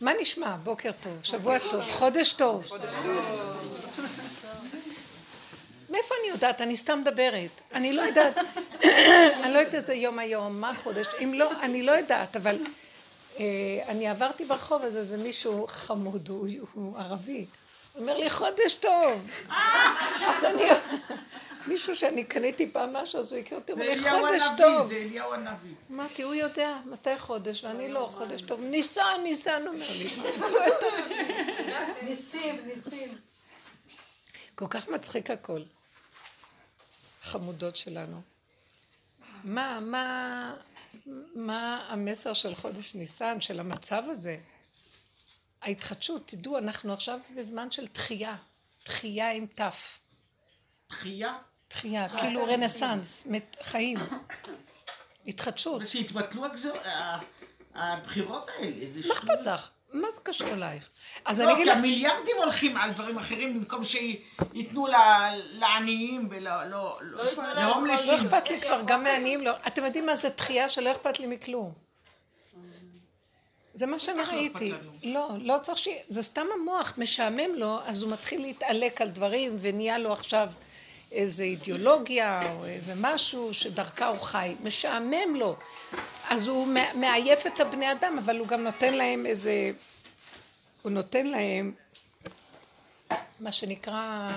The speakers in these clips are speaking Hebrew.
מה נשמע? בוקר טוב, שבוע טוב, חודש טוב. מאיפה אני יודעת? אני סתם מדברת. אני לא יודעת, אני לא יודעת איזה יום היום, מה חודש, אם לא, אני לא יודעת, אבל אה, אני עברתי ברחוב, אז איזה מישהו חמוד, הוא, הוא ערבי, אומר לי חודש טוב. אז אני, מישהו שאני קניתי פעם משהו, אז הוא יקרא אותי, אומר לי חודש טוב. זה אליהו הנביא. אמרתי, הוא יודע מתי חודש, ואני לא, חודש טוב. ניסן, ניסן, אומר לי. ניסים, ניסים. כל כך מצחיק הכל. חמודות שלנו. מה, מה, מה המסר של חודש ניסן, של המצב הזה? ההתחדשות, תדעו, אנחנו עכשיו בזמן של תחייה. תחייה עם ת'. תחייה. תחייה, כאילו רנסאנס, מת- חיים. התחדשות. ה- הבחירות האלה. זה מה. אכפת לך? מה זה קשור אלייך? אז אני לא, אגיד כי לך... המיליארדים הולכים על דברים אחרים במקום שייתנו ל- לעניים ולא... לא, לא, ייתנו להם לא להומלסים. אכפת לי כבר, גם מעניים לא. אתם יודעים מה זה תחייה שלא אכפת לי מכלום. זה מה שאני לא ראיתי. לא, לא צריך ש... זה סתם המוח, משעמם לו, אז הוא מתחיל להתעלק על דברים, ונהיה לו עכשיו איזה אידיאולוגיה, או איזה משהו שדרכה הוא חי. משעמם לו. אז הוא מע- מעייף את הבני אדם, אבל הוא גם נותן להם איזה... הוא נותן להם מה שנקרא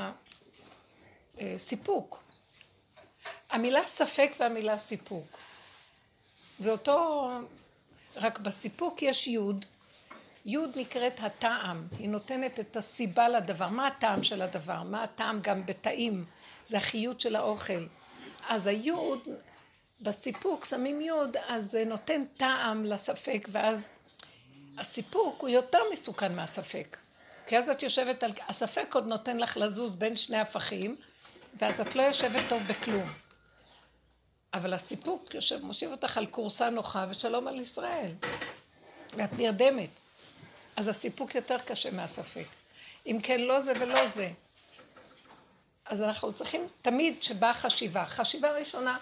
אה, סיפוק. המילה ספק והמילה סיפוק. ואותו, רק בסיפוק יש יוד, יוד נקראת הטעם, היא נותנת את הסיבה לדבר. מה הטעם של הדבר? מה הטעם גם בתאים? זה החיות של האוכל. אז היוד, בסיפוק שמים יוד, אז זה נותן טעם לספק, ואז הסיפוק הוא יותר מסוכן מהספק. כי אז את יושבת על... הספק עוד נותן לך לזוז בין שני הפכים, ואז את לא יושבת טוב בכלום. אבל הסיפוק יושב, מושיב אותך על כורסה נוחה ושלום על ישראל. ואת נרדמת. אז הסיפוק יותר קשה מהספק. אם כן, לא זה ולא זה. אז אנחנו צריכים, תמיד שבאה חשיבה, חשיבה ראשונה,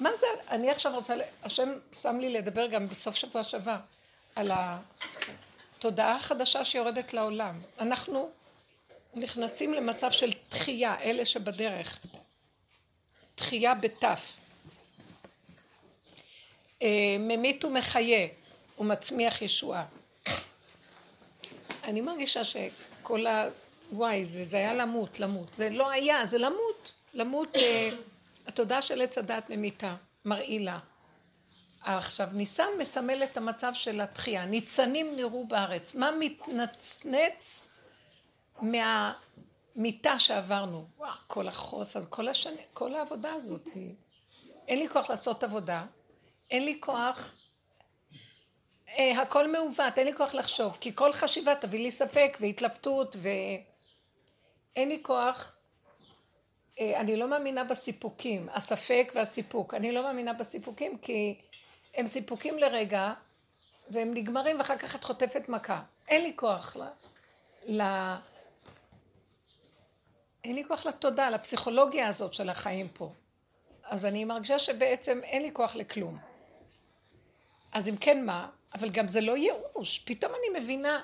מה זה, אני עכשיו רוצה, השם שם לי לדבר גם בסוף שבוע שעבר, על התודעה החדשה שיורדת לעולם. אנחנו נכנסים למצב של תחייה, אלה שבדרך. תחייה בתף. אה, ממית ומחיה ומצמיח ישועה. אני מרגישה שכל ה... וואי, זה, זה היה למות, למות. זה לא היה, זה למות. למות, אה, התודעה של עץ הדת ממיתה, מרעילה. עכשיו, ניסן מסמל את המצב של התחייה. ניצנים נראו בארץ. מה מתנצנץ מהמיטה שעברנו? וואו, כל החורף הזה, כל השנה, כל העבודה הזאת. אין לי כוח לעשות עבודה, אין לי כוח, אה, הכל מעוות, אין לי כוח לחשוב, כי כל חשיבה תביא לי ספק והתלבטות ואין לי כוח, אה, אני לא מאמינה בסיפוקים, הספק והסיפוק, אני לא מאמינה בסיפוקים כי הם סיפוקים לרגע והם נגמרים ואחר כך את חוטפת מכה, אין לי כוח ל... ל... אין לי כוח לתודה, לפסיכולוגיה הזאת של החיים פה. אז אני מרגישה שבעצם אין לי כוח לכלום. אז אם כן מה? אבל גם זה לא ייאוש. פתאום אני מבינה,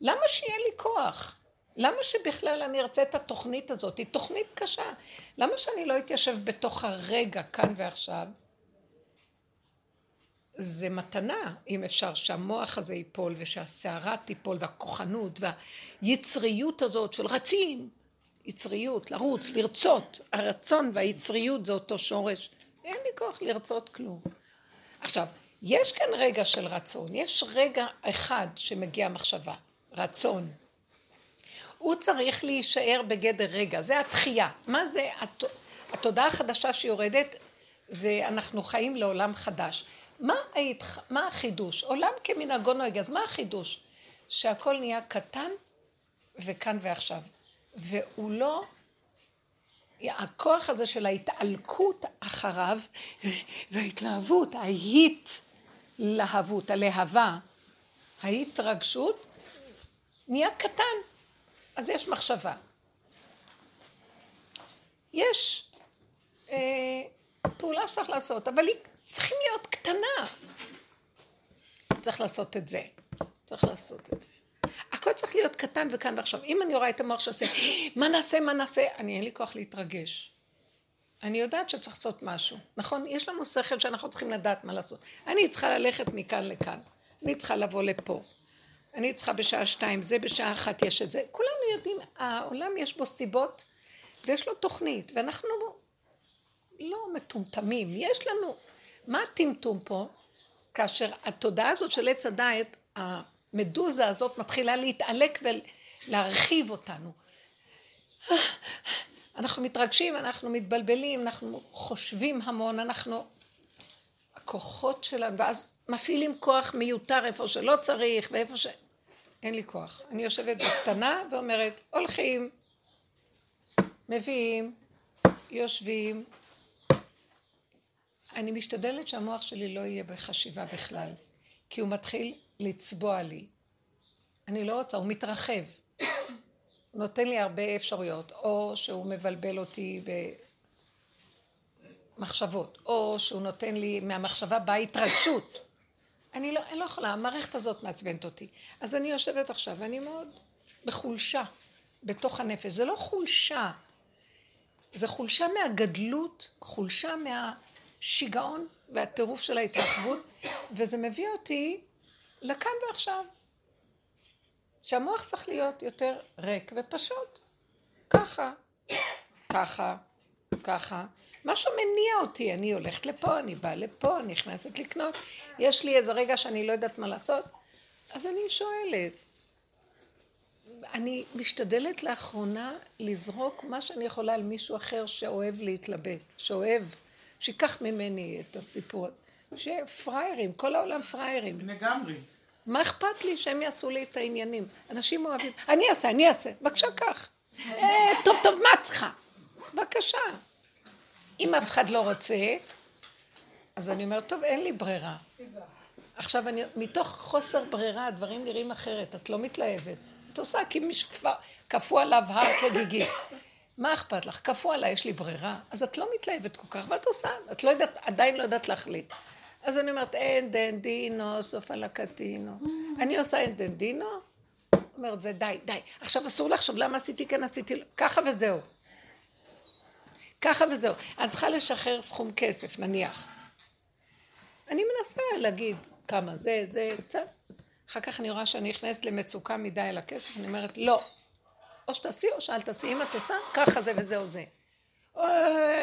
למה שיהיה לי כוח? למה שבכלל אני ארצה את התוכנית הזאת? היא תוכנית קשה. למה שאני לא אתיישב בתוך הרגע, כאן ועכשיו? זה מתנה, אם אפשר, שהמוח הזה ייפול ושהסערה תיפול והכוחנות והיצריות הזאת של רצים, יצריות, לרוץ, לרצות. הרצון והיצריות זה אותו שורש. אין לי כוח לרצות כלום. עכשיו, יש כאן רגע של רצון, יש רגע אחד שמגיע מחשבה, רצון. הוא צריך להישאר בגדר רגע, זה התחייה. מה זה הת... התודעה החדשה שיורדת? זה אנחנו חיים לעולם חדש. מה, היית... מה החידוש? עולם כמנהגו נוהג, אז מה החידוש? שהכל נהיה קטן וכאן ועכשיו. והוא לא... הכוח הזה של ההתעלקות אחריו וההתלהבות, ההתלהבות, הלהבה, ההתרגשות, נהיה קטן. אז יש מחשבה. יש אה, פעולה שצריך לעשות, אבל היא צריכים להיות קטנה. צריך לעשות את זה. צריך לעשות את זה. הכל צריך להיות קטן וכאן ועכשיו. אם אני רואה את המוח שעושה, מה נעשה, מה נעשה, אני אין לי כוח להתרגש. אני יודעת שצריך לעשות משהו. נכון? יש לנו שכל שאנחנו צריכים לדעת מה לעשות. אני צריכה ללכת מכאן לכאן. אני צריכה לבוא לפה. אני צריכה בשעה שתיים, זה בשעה אחת יש את זה. כולנו יודעים, העולם יש בו סיבות ויש לו תוכנית, ואנחנו לא מטומטמים. יש לנו, מה הטמטום פה? כאשר התודעה הזאת של עץ הדעת, המדוזה הזאת מתחילה להתעלק ולהרחיב אותנו. אנחנו מתרגשים, אנחנו מתבלבלים, אנחנו חושבים המון, אנחנו... הכוחות שלנו, ואז מפעילים כוח מיותר איפה שלא צריך ואיפה ש... אין לי כוח. אני יושבת בקטנה ואומרת, הולכים, מביאים, יושבים. אני משתדלת שהמוח שלי לא יהיה בחשיבה בכלל, כי הוא מתחיל לצבוע לי. אני לא רוצה, הוא מתרחב. הוא נותן לי הרבה אפשרויות, או שהוא מבלבל אותי במחשבות, או שהוא נותן לי מהמחשבה באה התרגשות. אני לא, אני לא יכולה, המערכת הזאת מעצבנת אותי. אז אני יושבת עכשיו, ואני מאוד בחולשה, בתוך הנפש. זה לא חולשה, זה חולשה מהגדלות, חולשה מהשיגעון והטירוף של ההתרחבות, וזה מביא אותי לכאן ועכשיו. שהמוח צריך להיות יותר ריק ופשוט. ככה, ככה, ככה. משהו מניע אותי, אני הולכת לפה, אני באה לפה, אני נכנסת לקנות, יש לי איזה רגע שאני לא יודעת מה לעשות, אז אני שואלת. אני משתדלת לאחרונה לזרוק מה שאני יכולה על מישהו אחר שאוהב להתלבט, שאוהב, שיקח ממני את הסיפור, שפראיירים, כל העולם פראיירים. לגמרי. מה אכפת לי שהם יעשו לי את העניינים? אנשים אוהבים, אני אעשה, אני אעשה, בבקשה קח. אה, טוב, טוב, מה את צריכה? בבקשה. אם אף אחד לא רוצה, אז אני אומרת, טוב, אין לי ברירה. עכשיו, אני, מתוך חוסר ברירה, הדברים נראים אחרת, את לא מתלהבת. את עושה כי מישהו כבר כפו עליו הר כגיגי. מה אכפת לך? כפו עליי, יש לי ברירה. אז את לא מתלהבת כל כך, ואת עושה, את לא יודעת, עדיין לא יודעת להחליט. אז אני אומרת, אין דן דינו, סוף על הקטינו. אני עושה אין דן דינו, אומרת, זה די, די. עכשיו אסור לחשוב למה עשיתי כן, עשיתי, ככה וזהו. ככה וזהו. אני צריכה לשחרר סכום כסף, נניח. אני מנסה להגיד כמה זה, זה, קצת. אחר כך אני רואה שאני נכנסת למצוקה מדי על הכסף, אני אומרת, לא. או שתעשי או שאל תעשי, אם את עושה, ככה זה וזהו זה.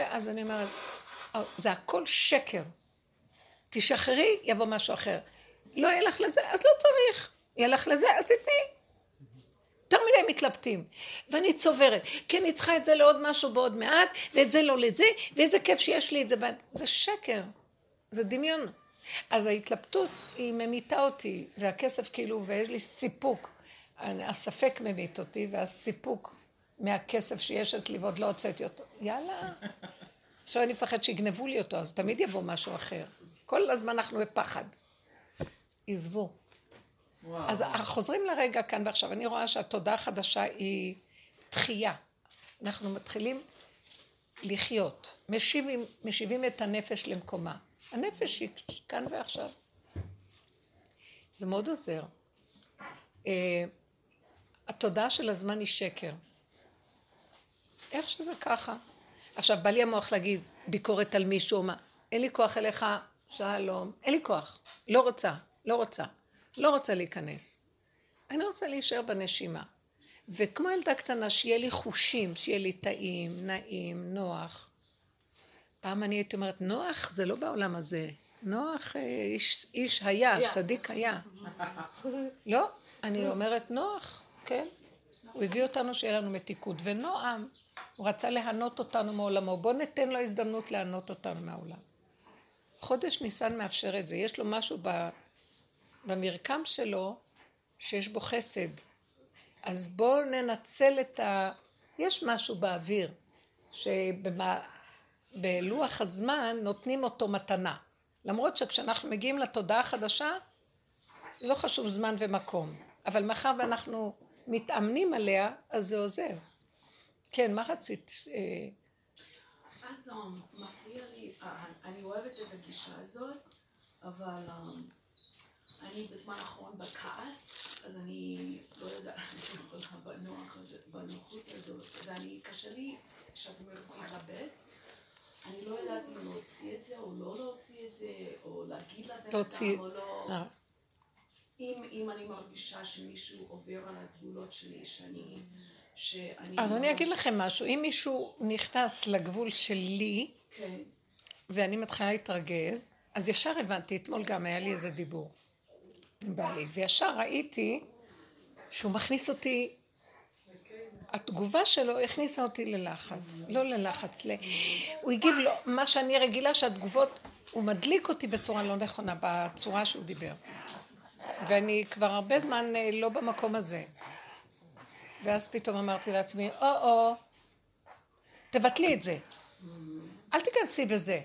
אז אני אומרת, זה הכל שקר. תשחררי, יבוא משהו אחר. לא יהיה לך לזה, אז לא צריך. יהיה לך לזה, אז תתני. יותר מדי מתלבטים. ואני צוברת, כי אני צריכה את זה לעוד משהו בעוד מעט, ואת זה לא לזה, ואיזה כיף שיש לי את זה. זה שקר, זה דמיון. אז ההתלבטות היא ממיתה אותי, והכסף כאילו, ויש לי סיפוק. הספק ממית אותי, והסיפוק מהכסף שיש אצלי ועוד לא הוצאתי אותו. יאללה. עכשיו אני מפחד שיגנבו לי אותו, אז תמיד יבוא משהו אחר. כל הזמן אנחנו בפחד. עזבו. אז חוזרים לרגע כאן ועכשיו, אני רואה שהתודעה החדשה היא תחייה. אנחנו מתחילים לחיות, משיבים, משיבים את הנפש למקומה. הנפש היא כאן ועכשיו. זה מאוד עוזר. Uh, התודעה של הזמן היא שקר. איך שזה ככה. עכשיו, בא לי המוח להגיד ביקורת על מישהו, מה, אין לי כוח אליך, שלום, אין לי כוח, לא רוצה, לא רוצה. לא רוצה להיכנס. אני רוצה להישאר בנשימה. וכמו ילדה קטנה, שיהיה לי חושים, שיהיה לי טעים, נעים, נוח. פעם אני הייתי אומרת, נוח זה לא בעולם הזה. נוח אה, איש, איש היה, צדיק היה. לא, אני אומרת נוח, כן. הוא הביא אותנו שיהיה לנו מתיקות. ונועם, הוא רצה להנות אותנו מעולמו. בואו ניתן לו הזדמנות להנות אותנו מהעולם. חודש ניסן מאפשר את זה. יש לו משהו ב... במרקם שלו שיש בו חסד. אז בואו ננצל את ה... יש משהו באוויר, שבלוח הזמן נותנים אותו מתנה. למרות שכשאנחנו מגיעים לתודעה החדשה, לא חשוב זמן ומקום. אבל מאחר ואנחנו מתאמנים עליה, אז זה עוזר. כן, מה רצית? אה, אז מפריע לי, אה, אני אוהבת את הגישה הזאת, אבל... אני בזמן האחרון בכעס, אז אני לא יודעת, אני לא יכולה בנוח בנוחות הזאת, ואני, קשה לי, כשאת אומרת להתלבט, אני לא יודעת אם להוציא את זה או לא להוציא את זה, או להגיד לבן אדם או לא. אה. אם, אם אני מרגישה שמישהו עובר על הגבולות שלי, שאני... שאני אז אני אגיד לכם משהו, אם מישהו נכנס לגבול שלי, כן. ואני מתחילה להתרגז, אז ישר הבנתי, אתמול גם היה לי איזה דיבור עם בעלי, וישר ראיתי שהוא מכניס אותי, התגובה שלו הכניסה אותי ללחץ, לא ללחץ, ל... הוא הגיב לו, מה שאני רגילה שהתגובות, הוא מדליק אותי בצורה לא נכונה, בצורה שהוא דיבר. ואני כבר הרבה זמן אה, לא במקום הזה. ואז פתאום אמרתי לעצמי, או-או, תבטלי את זה. אל תיכנסי בזה.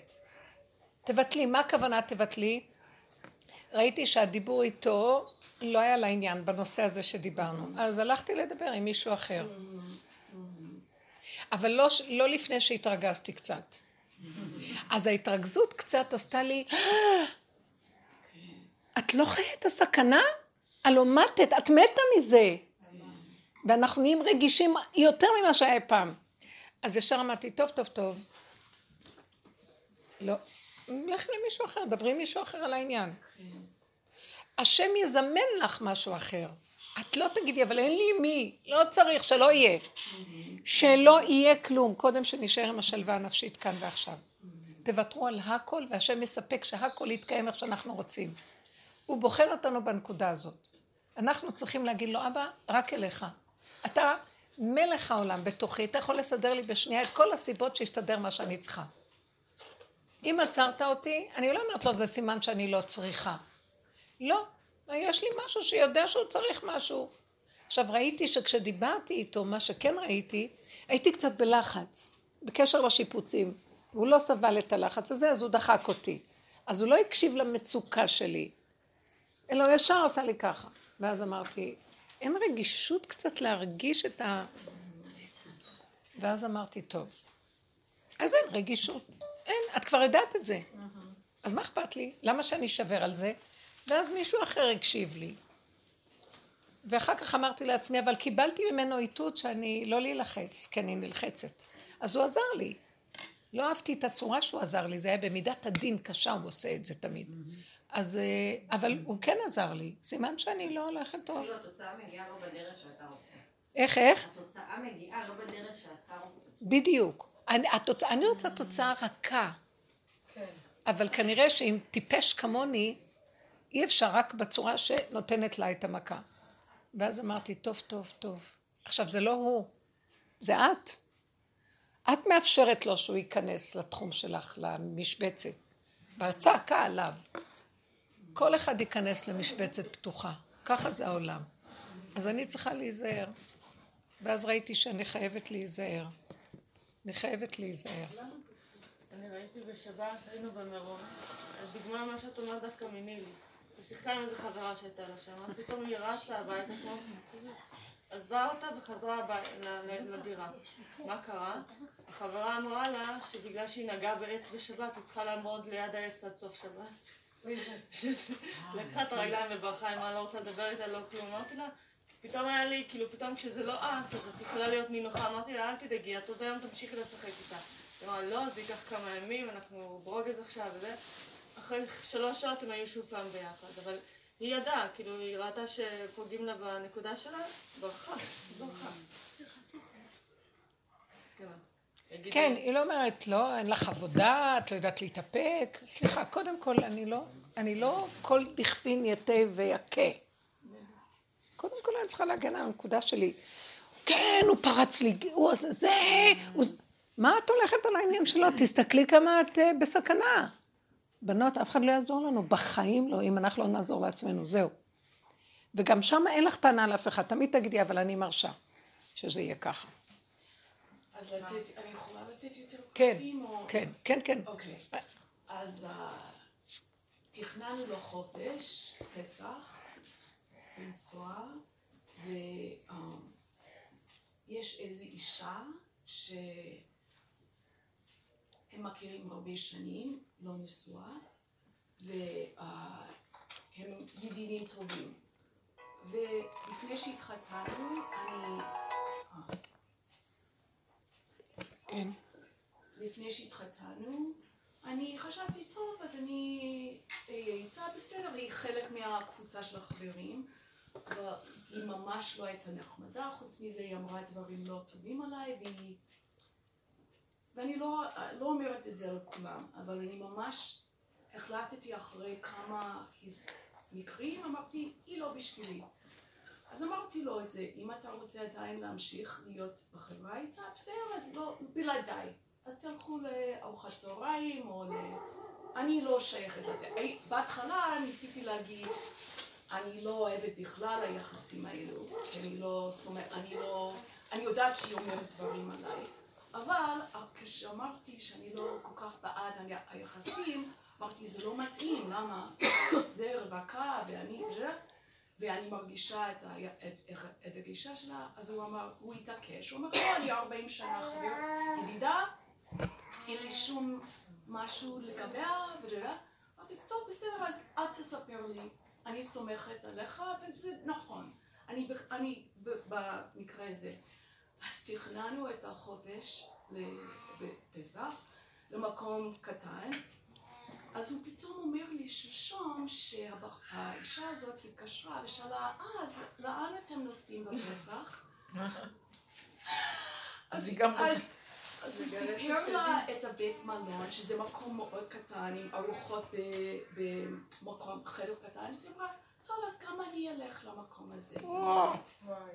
תבטלי. מה הכוונה תבטלי? ראיתי שהדיבור איתו לא היה לעניין בנושא הזה שדיברנו. אז הלכתי לדבר עם מישהו אחר. אבל לא, לא לפני שהתרגזתי קצת. אז ההתרגזות קצת עשתה לי, את לא חיה את הסכנה? הלא מתת, את מתה מזה. ואנחנו נהיים רגישים יותר ממה שהיה פעם. אז ישר אמרתי, טוב, טוב, טוב. לא. לך למישהו אחר, דברי עם מישהו אחר על העניין. השם יזמן לך משהו אחר. את לא תגידי, אבל אין לי מי, לא צריך, שלא יהיה. שלא יהיה כלום, קודם שנשאר עם השלווה הנפשית כאן ועכשיו. תוותרו על הכל, והשם יספק שהכל יתקיים איך שאנחנו רוצים. הוא בוחן אותנו בנקודה הזאת. אנחנו צריכים להגיד לו, אבא, רק אליך. אתה מלך העולם בתוכי, אתה יכול לסדר לי בשנייה את כל הסיבות שיסתדר מה שאני צריכה. אם עצרת אותי, אני לא אומרת לו, זה סימן שאני לא צריכה. לא, יש לי משהו שיודע שהוא צריך משהו. עכשיו ראיתי שכשדיברתי איתו, מה שכן ראיתי, הייתי קצת בלחץ, בקשר לשיפוצים. והוא לא סבל את הלחץ הזה, אז הוא דחק אותי. אז הוא לא הקשיב למצוקה שלי, אלא ישר עשה לי ככה. ואז אמרתי, אין רגישות קצת להרגיש את ה... ואז אמרתי, טוב, אז אין רגישות. אין, את כבר יודעת את זה. אז מה אכפת לי? למה שאני אשבר על זה? ואז מישהו אחר הקשיב לי. ואחר כך אמרתי לעצמי, אבל קיבלתי ממנו איתות שאני לא להילחץ, כי אני נלחצת. אז הוא עזר לי. לא אהבתי את הצורה שהוא עזר לי, זה היה במידת הדין קשה, הוא עושה את זה תמיד. אז, אה, אבל הוא כן עזר לי, סימן שאני לא הולכת טוב. כאילו התוצאה מגיעה לא בדרך שאתה רוצה. איך, איך? התוצאה מגיעה לא בדרך שאתה רוצה. בדיוק. אני, התוצ... אני רוצה תוצאה רכה. כן. אבל כנראה שאם טיפש כמוני, אי אפשר רק בצורה שנותנת לה את המכה. ואז אמרתי, טוב, טוב, טוב. עכשיו, זה לא הוא, זה את. את מאפשרת לו שהוא ייכנס לתחום שלך, למשבצת. והצעקה עליו. כל אחד ייכנס למשבצת פתוחה. ככה זה העולם. אז אני צריכה להיזהר. ואז ראיתי שאני חייבת להיזהר. אני חייבת להיזהר. אני ראיתי בשבת, היינו במירון, דוגמה מה שאת אומרת דווקא מנילי. היא שיחקה עם איזה חברה שהייתה לה שם, אז פתאום היא רצה הביתה כמו... עזבה אותה וחזרה לדירה. מה קרה? החברה אמרה לה שבגלל שהיא נגעה בעץ בשבת, היא צריכה לעמוד ליד העץ עד סוף שבת. לקחה את הרגליים וברחה, אמרה לא רוצה לדבר איתה, לא כלום. אמרתי לה, פתאום היה לי, כאילו פתאום כשזה לא את, אז את יכולה להיות נינוחה. אמרתי לה, אל תדאגי, את עוד היום תמשיכי לשחק איתה. היא אמרה, לא, זה ייקח כמה ימים, אנחנו ברוגז עכשיו וזה. אחרי שלוש שעות הם היו שוב פעם ביחד, אבל היא ידעה, כאילו היא ראתה שפוגעים לה בנקודה שלה, ברחה, ברחה. כן, היא לא אומרת, לא, אין לך עבודה, את לא יודעת להתאפק. סליחה, קודם כל, אני לא, אני לא כל דכפין יתה ויכה. קודם כל אני צריכה להגן על הנקודה שלי. כן, הוא פרץ לי, הוא עושה זה, הוא... מה את הולכת על העניין שלו? תסתכלי כמה את אה, בסכנה. בנות, אף אחד לא יעזור לנו, בחיים לא, אם אנחנו לא נעזור לעצמנו, זהו. וגם שם אין לך טענה לאף אחד, תמיד תגידי, אבל אני מרשה שזה יהיה ככה. אז לתת, אני יכולה לתת יותר כן, פרטים? כן, כן, כן. אוקיי, אז תכננו לו חופש, פסח, לנסוע, ויש איזו אישה שהם מכירים הרבה שנים, לא נשואה, והם הם ידידים טובים. ולפני שהתחתנו, אני... אה, כן. לפני שהתחתנו, אני חשבתי, טוב, אז אני אהיה איתה בסדר, והיא חלק מהקבוצה של החברים, אבל היא ממש לא הייתה נחמדה, חוץ מזה היא אמרה דברים לא טובים עליי, והיא... ואני לא, לא אומרת את זה על כולם, אבל אני ממש החלטתי אחרי כמה מקרים, אמרתי, היא לא בשבילי. אז אמרתי לו את זה, אם אתה רוצה עדיין להמשיך להיות בחברה איתה, בסדר, אז לא, בלעדיי. אז תלכו לארוחת צהריים, או ל... אני לא שייכת לזה. בהתחלה ניסיתי להגיד, אני לא אוהבת בכלל היחסים האלו, אני לא סומכת, אני לא... אני יודעת שהיא אומרת דברים עליי, אבל כשאמרתי שאני לא כל כך בעד היחסים, אמרתי, זה לא מתאים, למה? זה רווקה, ואני... ואני מרגישה את, ה, את, את, הגישה שלה, אז הוא אמר, הוא התעקש, הוא אמר, לא, אני 40 שנה חבר ידידה, אין לי שום משהו לגביה, ודאדה. אמרתי, טוב, בסדר, אז אל תספר לי, אני סומכת עליך, וזה נכון. אני, אני במקרה הזה. אז תכננו את החופש לפסח למקום קטן, אז הוא פתאום אומר לי שלשום שהאישה הזאת התקשרה ושאלה, אה, אז לאן אתם נוסעים בפסח? אז היא גם רוצה... אז הוא סיפר לה את הבית מלון, שזה מקום מאוד קטן, עם ארוחות במקום, חדר קטן, אז היא אמרה, טוב, אז גם אני אלך למקום הזה,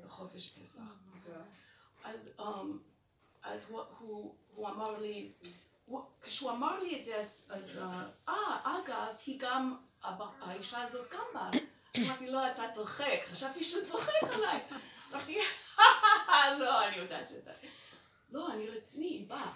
בחופש פסח. אז אז הוא אמר לי, כשהוא אמר לי את זה, אז, אה, אה, אגב, היא גם, האישה הזאת גם באה. אמרתי, לא, אתה צוחק. חשבתי שהוא צוחק עליי. צחקתי, לא, אני יודעת שאתה... לא, אני רציני, היא באה.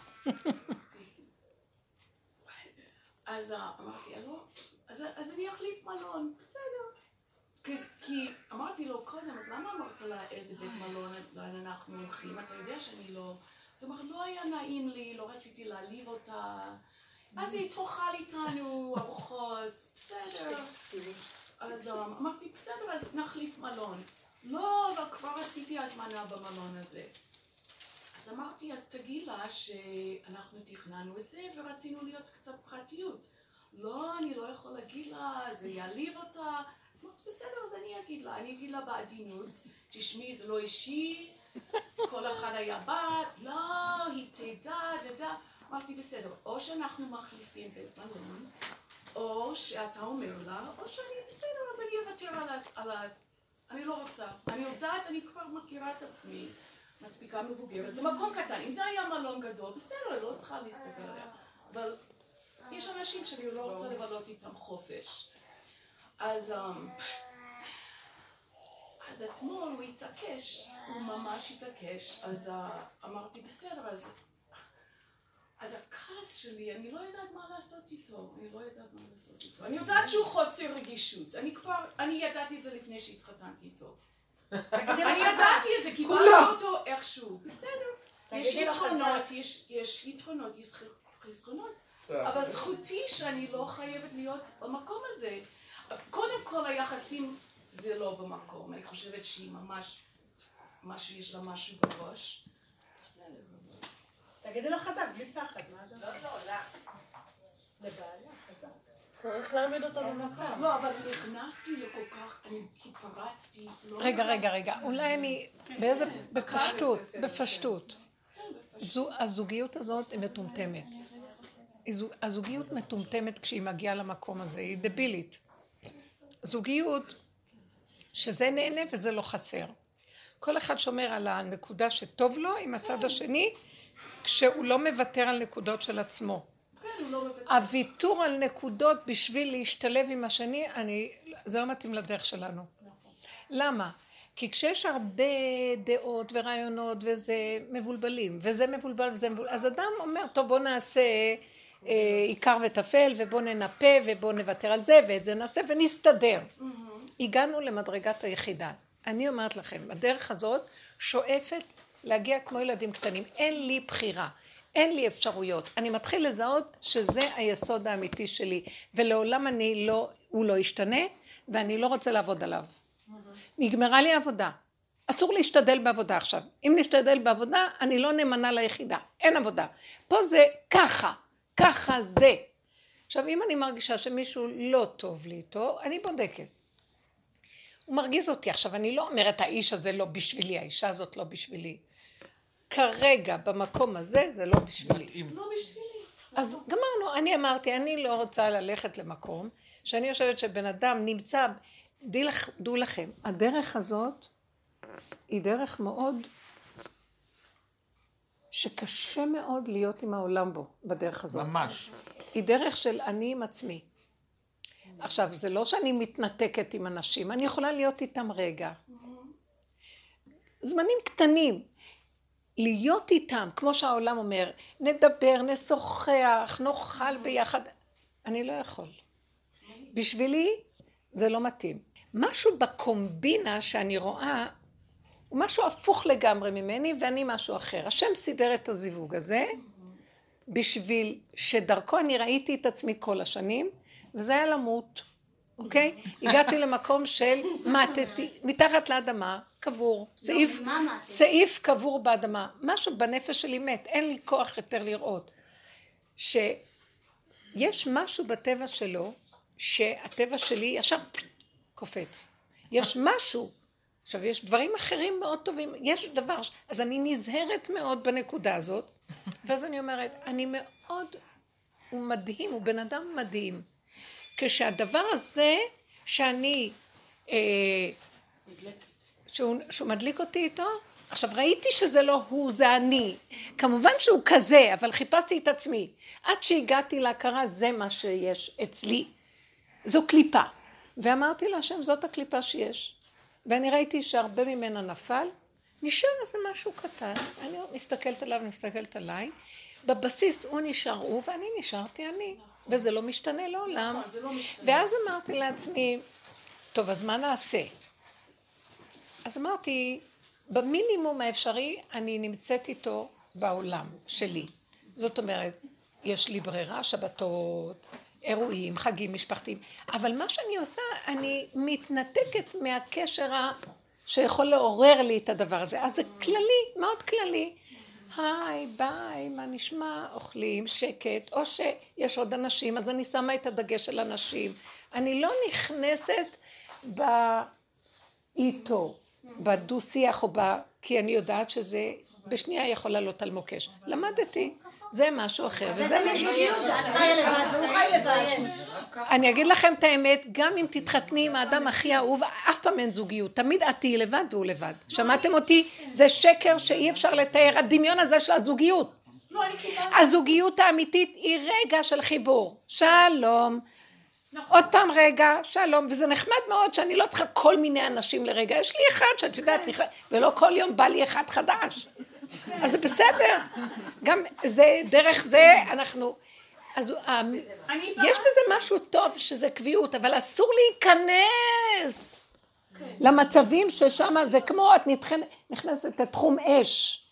אז אה, אמרתי, לא, אז, אני אחליף מלון, בסדר. כי, אמרתי לו קודם, אז למה אמרת לה איזה בית מלון לאן אנחנו הולכים? אתה יודע שאני לא... זאת אומרת, לא היה נעים לי, לא רציתי להעליב אותה. אז היא תאכל איתנו ארוחות, בסדר. אז um, אמרתי, בסדר, אז נחליף מלון. לא, אבל כבר עשיתי הזמנה במלון הזה. אמרתי, אז תגיד לה שאנחנו תכננו את זה ורצינו להיות קצת פרטיות. לא, אני לא יכול להגיד לה, זה יעליב אותה. אז אמרתי, בסדר, אז אני אגיד לה, אני אגיד לה בעדינות, תשמעי, זה לא אישי, כל אחד היה בא, לא, היא תדע, תדע. אמרתי, בסדר, או שאנחנו מחליפים בית מלון, או שאתה אומר לה, או שאני, בסדר, אז אני אוותר. על ה... אני לא רוצה. אני יודעת, אני כבר מכירה את עצמי, מספיקה מבוגרת. זה מקום קטן. אם זה היה מלון גדול, בסדר, אני לא צריכה להסתכל עליה. אבל יש אנשים שאני לא רוצה לבלות איתם חופש. אז... Um, אז אתמול הוא התעקש, הוא ממש התעקש, אז uh, אמרתי בסדר, אז, אז הכעס שלי, אני לא יודעת מה לעשות איתו, אני לא יודעת מה לעשות איתו. אני יודעת שהוא חוסר רגישות, אני כבר, אני ידעתי את זה לפני שהתחתנתי איתו. אני ידעתי את זה, קיבלתי אותו איכשהו, בסדר. יש יתרונות, יש יתרונות, יש חסרונות, אבל זכותי שאני לא חייבת להיות במקום הזה. קודם כל היחסים זה לא במקום, אני חושבת שהיא ממש, משהו, יש לה משהו בראש. תגידי לו חזק, בלי פחד, מה אתה לא, לא, לא. לבעלה, חזק. צריך להעמיד אותה במצב. לא, אבל נכנסתי לכל כך, אני התפרצתי. לא רגע, רגע, רגע, אולי אני, באיזה, בפשטות, בפשטות. זו, הזוגיות הזאת היא מטומטמת. הזוגיות מטומטמת כשהיא מגיעה למקום הזה, היא דבילית. זוגיות שזה נהנה וזה לא חסר. כל אחד שומר על הנקודה שטוב לו עם הצד השני, כשהוא לא מוותר על נקודות של עצמו. לא הוויתור על נקודות בשביל להשתלב עם השני, אני, זה לא מתאים לדרך שלנו. למה? כי כשיש הרבה דעות ורעיונות וזה מבולבלים, וזה מבולבל וזה מבולבל, אז אדם אומר, טוב בוא נעשה אה, עיקר וטפל ובוא ננפה ובוא נוותר על זה ואת זה נעשה ונסתדר. Mm-hmm. הגענו למדרגת היחידה. אני אומרת לכם, הדרך הזאת שואפת להגיע כמו ילדים קטנים. אין לי בחירה, אין לי אפשרויות. אני מתחיל לזהות שזה היסוד האמיתי שלי, ולעולם אני לא, הוא לא ישתנה, ואני לא רוצה לעבוד עליו. נגמרה לי העבודה. אסור להשתדל בעבודה עכשיו. אם נשתדל בעבודה, אני לא נאמנה ליחידה. אין עבודה. פה זה ככה, ככה זה. עכשיו, אם אני מרגישה שמישהו לא טוב לי איתו, אני בודקת. הוא מרגיז אותי. עכשיו, אני לא אומרת, האיש הזה לא בשבילי, האישה הזאת לא בשבילי. כרגע, במקום הזה, זה לא בשבילי. לא בשבילי. אז גמרנו, אני אמרתי, אני לא רוצה ללכת למקום שאני חושבת שבן אדם נמצא, דעו לכם, הדרך הזאת היא דרך מאוד, שקשה מאוד להיות עם העולם בו, בדרך הזאת. ממש. היא דרך של אני עם עצמי. עכשיו, זה לא שאני מתנתקת עם אנשים, אני יכולה להיות איתם רגע. זמנים קטנים. להיות איתם, כמו שהעולם אומר, נדבר, נשוחח, נאכל ביחד. אני לא יכול. בשבילי זה לא מתאים. משהו בקומבינה שאני רואה הוא משהו הפוך לגמרי ממני ואני משהו אחר. השם סידר את הזיווג הזה בשביל שדרכו אני ראיתי את עצמי כל השנים וזה היה למות, אוקיי? הגעתי למקום של מתתי, מתחת לאדמה, קבור, סעיף, מה מתת? סעיף קבור באדמה, משהו בנפש שלי מת, אין לי כוח יותר לראות. שיש משהו בטבע שלו, שהטבע שלי ישר קופץ. יש משהו. עכשיו, יש דברים אחרים מאוד טובים, יש דבר, ש- אז אני נזהרת מאוד בנקודה הזאת, ואז אני אומרת, אני מאוד, הוא מדהים, הוא בן אדם מדהים. כשהדבר הזה, שאני, אה, שהוא, שהוא מדליק אותי איתו, עכשיו ראיתי שזה לא הוא, זה אני. כמובן שהוא כזה, אבל חיפשתי את עצמי. עד שהגעתי להכרה, זה מה שיש אצלי. זו קליפה. ואמרתי להשם, זאת הקליפה שיש. ואני ראיתי שהרבה ממנה נפל, נשאר איזה משהו קטן, אני מסתכלת עליו, מסתכלת עליי, בבסיס הוא נשאר הוא ואני נשארתי אני, וזה לא משתנה לעולם. נכון, לא. ואז אמרתי לעצמי, טוב, אז מה נעשה? אז אמרתי, במינימום האפשרי אני נמצאת איתו בעולם שלי. זאת אומרת, יש לי ברירה, שבתות, אירועים, חגים משפחתיים, אבל מה שאני עושה, אני מתנתקת מהקשר ה... שיכול לעורר לי את הדבר הזה. אז זה כללי, מאוד כללי. היי, ביי, מה נשמע? אוכלים, שקט, או שיש עוד אנשים, אז אני שמה את הדגש על אנשים. אני לא נכנסת ב... איתו, בדו-שיח או ב... כי אני יודעת שזה בשנייה יכול לעלות על מוקש. למדתי, זה משהו אחר, וזה משהו... אני אגיד לכם את האמת, גם אם תתחתני עם האדם הכי אהוב, אף פעם אין זוגיות. תמיד את תהיי לבד והוא לבד. שמעתם אותי? זה שקר שאי אפשר לתאר. הדמיון הזה של הזוגיות. לא. הזוגיות האמיתית היא רגע של חיבור. שלום. עוד פעם רגע, שלום, וזה נחמד מאוד שאני לא צריכה כל מיני אנשים לרגע, יש לי אחד שאת יודעת, נכנס- ולא כל יום בא לי אחד חדש. אז זה בסדר. גם זה, דרך זה אנחנו... אז הוא- ה- אני יש בזה משהו טוב שזה קביעות, אבל אסור להיכנס למצבים ששם זה כמו את נכנסת לתחום אש.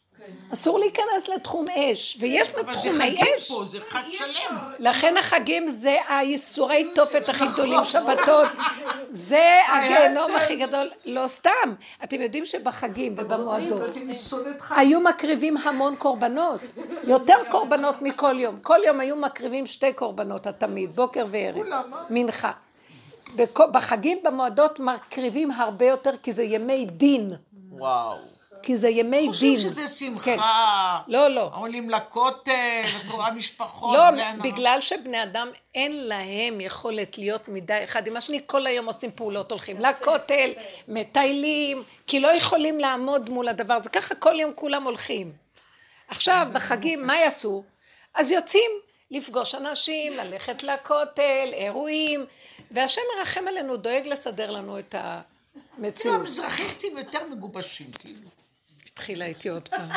אסור להיכנס לתחום אש, ויש אבל זה בתחומי חגים אש. פה, זה חג שלם. לכן החגים זה הייסורי תופת הכי גדולים, שבתות. זה הגיהנום הכי גדול. לא סתם. אתם יודעים שבחגים ובמועדות היו מקריבים המון קורבנות. יותר קורבנות מכל יום. כל יום היו מקריבים שתי קורבנות התמיד, בוקר וערב. מנחה. בחגים במועדות מקריבים הרבה יותר כי זה ימי דין. וואו. כי זה ימי דין. חושבים שזה כן. שמחה. לא, לא. עולים לכותל, את רואה משפחות. לא, הנוער. בגלל שבני אדם אין להם יכולת להיות מידה אחד עם השני, כל היום עושים פעולות, הולכים לכותל, מטיילים, כי לא יכולים לעמוד מול הדבר הזה, ככה כל יום כולם הולכים. עכשיו, בחגים, מה יעשו? אז יוצאים לפגוש אנשים, ללכת לכותל, אירועים, והשם מרחם עלינו, דואג לסדר לנו את כאילו המציאות. המזרחיסטים יותר מגובשים, כאילו. התחילה איתי עוד פעם.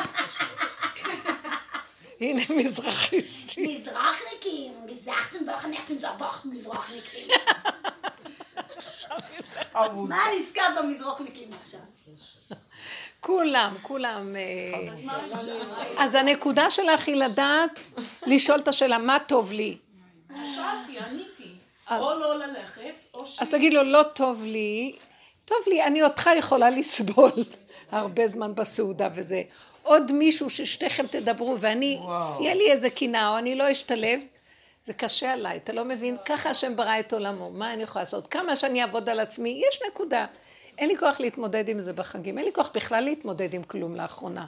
הנה מזרחיסטי. מזרחניקים, nicht in doch מזרחניקים. מה נזכר במזרחניקים עכשיו? כולם, כולם. אה, אז הנקודה שלך היא לדעת, לשאול את השאלה, מה טוב לי? שאלתי, עניתי. או לא ללכת, או ש... אז תגיד לו, לא טוב לי, טוב לי, אני אותך יכולה לסבול הרבה זמן בסעודה וזה. עוד מישהו ששתיכם תדברו ואני, וואו. יהיה לי איזה קנאה או אני לא אשתלב, זה קשה עליי, אתה לא מבין? ככה השם ברא את עולמו, מה אני יכולה לעשות? כמה שאני אעבוד על עצמי, יש נקודה. אין לי כוח להתמודד עם זה בחגים, אין לי כוח בכלל להתמודד עם כלום לאחרונה.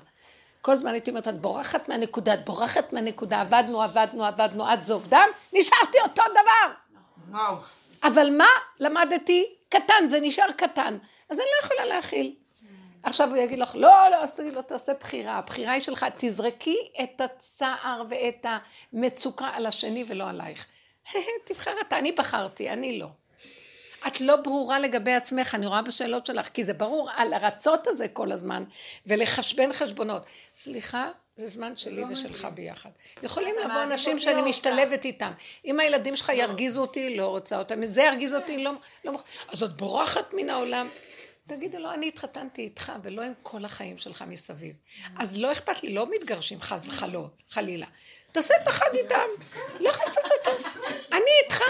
כל הזמן הייתי אומרת, את בורחת מהנקודה, את בורחת מהנקודה, עבדנו, עבדנו, עבדנו, עד זוב דם, נשארתי אותו דבר. וואו. אבל מה למדתי? קטן, זה נשאר קטן. אז אני לא יכולה להכיל. עכשיו הוא יגיד לך, לא, לא, עשי, לא תעשה בחירה, הבחירה היא שלך, תזרקי את הצער ואת המצוקה על השני ולא עלייך. תבחר אתה, אני בחרתי, אני לא. את לא ברורה לגבי עצמך, אני רואה בשאלות שלך, כי זה ברור על הרצות הזה כל הזמן, ולחשבן חשבונות. סליחה, זה זמן שלי ושלך ביחד. יכולים לבוא אנשים שאני משתלבת איתם. אם הילדים שלך ירגיזו אותי, לא רוצה אותם. אם זה ירגיז אותי, לא... לא אז את בורחת מן העולם. תגידי לו, אני התחתנתי איתך, ולא עם כל החיים שלך מסביב. אז לא אכפת לי, לא מתגרשים חס וחלו, חלילה. תעשה את החג איתם, לך לצאת אותו. אני איתך,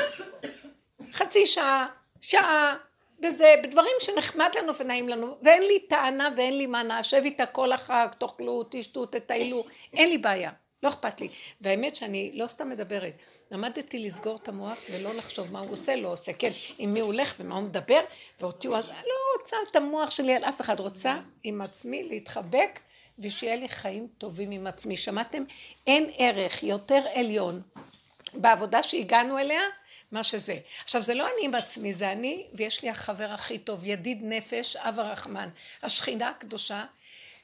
חצי שעה, שעה, בזה, בדברים שנחמד לנו ונעים לנו, ואין לי טענה ואין לי מה, נשב איתה כל החג, תאכלו, תשתו, תטיילו, אין לי בעיה, לא אכפת לי. והאמת שאני לא סתם מדברת, למדתי לסגור את המוח ולא לחשוב מה הוא עושה, לא עושה, כן, עם מי הוא הולך ומה הוא מדבר, ואותי הוא אז, לא רוצה את המוח שלי על אף אחד, רוצה עם עצמי להתחבק ושיהיה לי חיים טובים עם עצמי. שמעתם? אין ערך יותר עליון בעבודה שהגענו אליה, מה שזה. עכשיו, זה לא אני עם עצמי, זה אני, ויש לי החבר הכי טוב, ידיד נפש, אב הרחמן, השכינה הקדושה,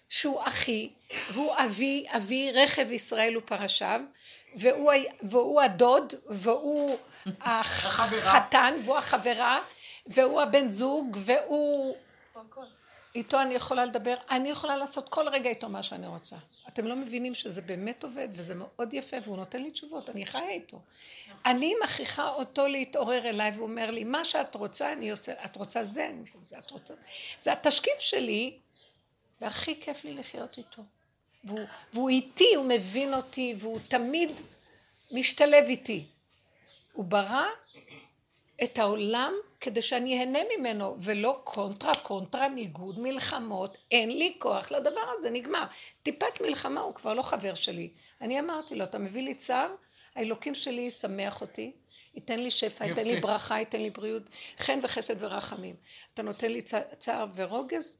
שהוא אחי, והוא אבי, אבי רכב ישראל ופרשיו, והוא, והוא הדוד, והוא החתן, והוא החברה, והוא הבן זוג, והוא... איתו אני יכולה לדבר, אני יכולה לעשות כל רגע איתו מה שאני רוצה. אתם לא מבינים שזה באמת עובד, וזה מאוד יפה, והוא נותן לי תשובות, אני חיה איתו. אני מכריחה אותו להתעורר אליי, והוא אומר לי, מה שאת רוצה, אני עושה, את רוצה זה, אני עושה זה, את רוצה... זה התשקיף שלי, והכי כיף לי לחיות איתו. והוא, והוא איתי, הוא מבין אותי, והוא תמיד משתלב איתי. הוא ברא את העולם כדי שאני אהנה ממנו, ולא קונטרה, קונטרה, ניגוד, מלחמות, אין לי כוח לדבר הזה, נגמר. טיפת מלחמה הוא כבר לא חבר שלי. אני אמרתי לו, אתה מביא לי צער, האלוקים שלי ישמח אותי, ייתן לי שפע, ייתן לי. ברכה, ייתן לי בריאות, חן וחסד ורחמים. אתה נותן לי צע- צער ורוגז,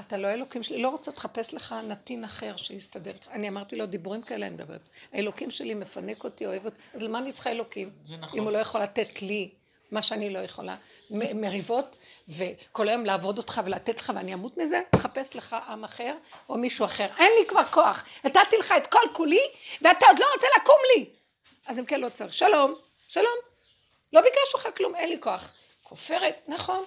אתה לא האלוקים שלי, לא רוצה לחפש לך נתין אחר שיסתדר. אני אמרתי לו, דיבורים כאלה אני מדברת. האלוקים שלי מפנק אותי, אוהב אותי, אז למה אני צריכה אלוקים? זה נכון. אם הוא לא יכול לתת לי מה שאני לא יכולה, מ- מריבות, וכל היום לעבוד אותך ולתת לך ואני אמות מזה, תחפש לך עם אחר או מישהו אחר. אין לי כבר כוח, נתתי לך את כל כולי, ואתה עוד לא רוצה לקום לי. אז אם כן לא צריך. שלום, שלום. לא ביקשתי לך כלום, אין לי כוח. כופרת, נכון,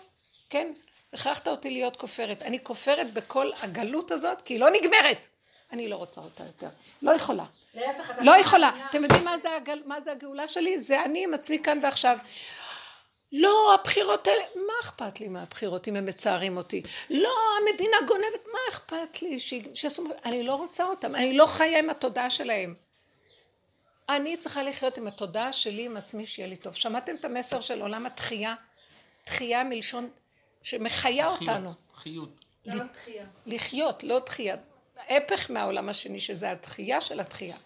כן. הכרחת אותי להיות כופרת. אני כופרת בכל הגלות הזאת, כי היא לא נגמרת. אני לא רוצה אותה יותר. לא יכולה. להפך, לא יכולה. אתם יודעים מה זה, הגל, מה זה הגאולה שלי? זה אני עם עצמי כאן ועכשיו. לא, הבחירות האלה, מה אכפת לי מהבחירות אם הם מצערים אותי? לא, המדינה גונבת, מה אכפת לי? ש... שיעשו... אני לא רוצה אותם, אני לא חיה עם התודעה שלהם. אני צריכה לחיות עם התודעה שלי, עם עצמי, שיהיה לי טוב. שמעתם את המסר של עולם התחייה? תחייה מלשון שמחיה אותנו. חיות. תחייה. לחיות, לא תחייה. ההפך מהעולם השני, שזה התחייה של התחייה.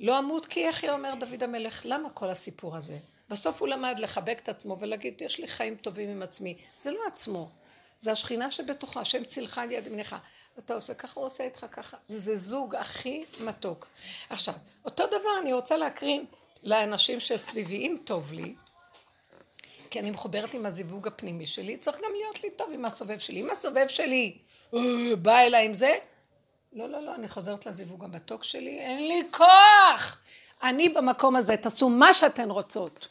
לא אמות כי יחיה, אומר דוד המלך, למה כל הסיפור הזה? בסוף הוא למד לחבק את עצמו ולהגיד, יש לי חיים טובים עם עצמי. זה לא עצמו, זה השכינה שבתוכה, השם צילך על יד ימינך. אתה עושה ככה, הוא עושה איתך ככה. זה זוג הכי מתוק. עכשיו, אותו דבר אני רוצה להקרין לאנשים שסביבי, אם טוב לי, כי אני מחוברת עם הזיווג הפנימי שלי, צריך גם להיות לי טוב עם הסובב שלי. אם הסובב שלי אה, בא אליי עם זה, לא, לא, לא, אני חוזרת לזיווג המתוק שלי, אין לי כוח! אני במקום הזה, תעשו מה שאתן רוצות.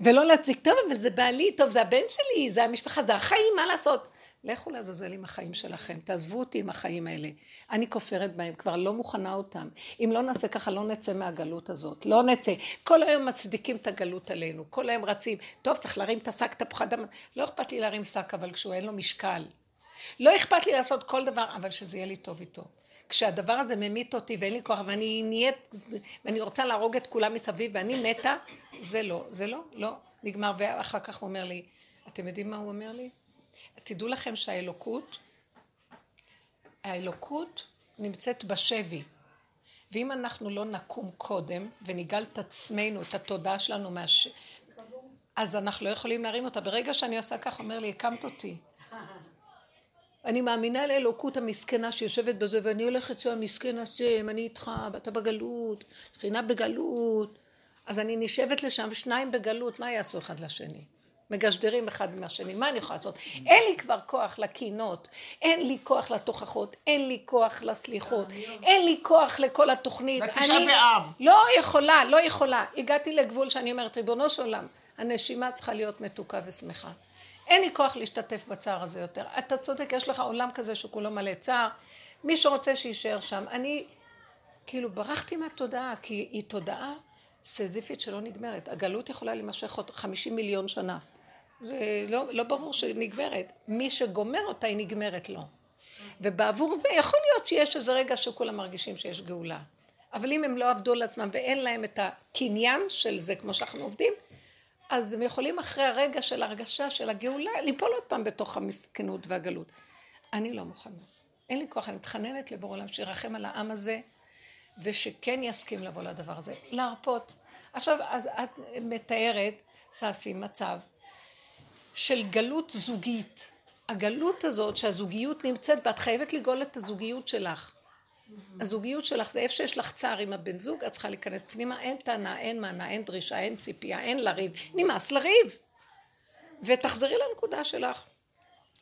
ולא להציג, טוב, אבל זה בעלי, טוב, זה הבן שלי, זה המשפחה, זה החיים, מה לעשות? לכו לעזאזל עם החיים שלכם, תעזבו אותי עם החיים האלה. אני כופרת בהם, כבר לא מוכנה אותם. אם לא נעשה ככה, לא נצא מהגלות הזאת. לא נצא. כל היום מצדיקים את הגלות עלינו, כל היום רצים. טוב, צריך להרים את השק תפוחי אדם. לא אכפת לי להרים שק, אבל כשהוא אין לו משקל. לא אכפת לי לעשות כל דבר, אבל שזה יהיה לי טוב איתו. כשהדבר הזה ממית אותי ואין לי כוח, ואני נהיית, ואני רוצה להרוג את כולם מסביב, ואני מתה, זה לא, זה לא, לא, נגמר. ואחר כך הוא אומר לי, אתם יודעים מה הוא אומר לי? תדעו לכם שהאלוקות, האלוקות נמצאת בשבי. ואם אנחנו לא נקום קודם ונגאל את עצמנו, את התודעה שלנו מהש... אז אנחנו לא יכולים להרים אותה. ברגע שאני עושה ככה, אומר לי, הקמת אותי. אני מאמינה לאלוקות המסכנה שיושבת בזה, ואני הולכת שם, מסכן השם, אני איתך, ואתה בגלות, שכינה בגלות. אז אני נשבת לשם, שניים בגלות, מה יעשו אחד לשני? מגשדרים אחד עם השני, מה אני יכולה לעשות? אין לי כבר כוח לקינות, אין לי כוח לתוכחות, אין לי כוח לסליחות, אין לי כוח לכל התוכנית. לתשעה אני באב. לא יכולה, לא יכולה. הגעתי לגבול שאני אומרת, ריבונו של עולם, הנשימה צריכה להיות מתוקה ושמחה. אין לי כוח להשתתף בצער הזה יותר. אתה צודק, יש לך עולם כזה שכולו מלא צער. מי שרוצה שיישאר שם. אני כאילו ברחתי מהתודעה, כי היא תודעה סזיפית שלא נגמרת. הגלות יכולה להימשך עוד 50 מיליון שנה. זה לא, לא ברור שהיא נגמרת. מי שגומר אותה היא נגמרת לו. ובעבור זה יכול להיות שיש איזה רגע שכולם מרגישים שיש גאולה. אבל אם הם לא עבדו על עצמם ואין להם את הקניין של זה כמו שאנחנו עובדים, אז הם יכולים אחרי הרגע של הרגשה של הגאולה ליפול עוד פעם בתוך המסכנות והגלות. אני לא מוכנה. אין לי כוח, אני מתחננת לבורא עולם שירחם על העם הזה, ושכן יסכים לבוא לדבר הזה. להרפות. עכשיו, אז את מתארת, ססי, מצב של גלות זוגית. הגלות הזאת שהזוגיות נמצאת בה, את חייבת לגאול את הזוגיות שלך. הזוגיות שלך זה איפה שיש לך צער עם הבן זוג, את צריכה להיכנס פנימה, אין טענה, אין מנה, אין דרישה, אין ציפייה, אין לריב, נמאס לריב. ותחזרי לנקודה שלך.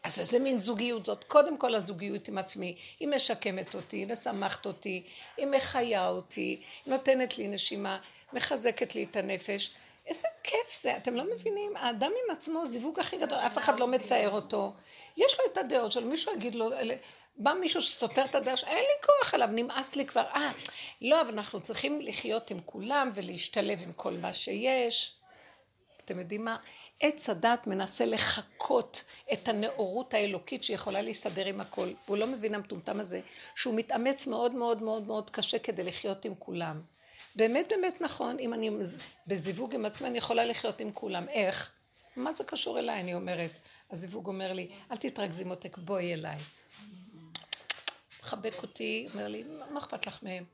אז איזה מין זוגיות זאת? קודם כל הזוגיות עם עצמי, היא משקמת אותי, היא משמחת אותי, היא מחיה אותי, נותנת לי נשימה, מחזקת לי את הנפש. איזה כיף זה, אתם לא מבינים? האדם עם עצמו, זיווג הכי גדול, אף אחד לא מצייר אותו. יש לו את הדעות שלו, מישהו יגיד לו, בא מישהו שסותר את הדעה אין לי כוח עליו, נמאס לי כבר. אה, לא, אבל אנחנו צריכים לחיות עם כולם ולהשתלב עם כל מה שיש. אתם יודעים מה? עץ הדת מנסה לחקות את הנאורות האלוקית שיכולה להסתדר עם הכל. והוא לא מבין המטומטם הזה, שהוא מתאמץ מאוד מאוד מאוד מאוד קשה כדי לחיות עם כולם. באמת באמת נכון, אם אני בזיווג עם עצמי, אני יכולה לחיות עם כולם. איך? מה זה קשור אליי, אני אומרת. הזיווג אומר לי, אל תתרכזי מותק, בואי אליי. מחבק אותי, אומר לי, מה אכפת לך מהם?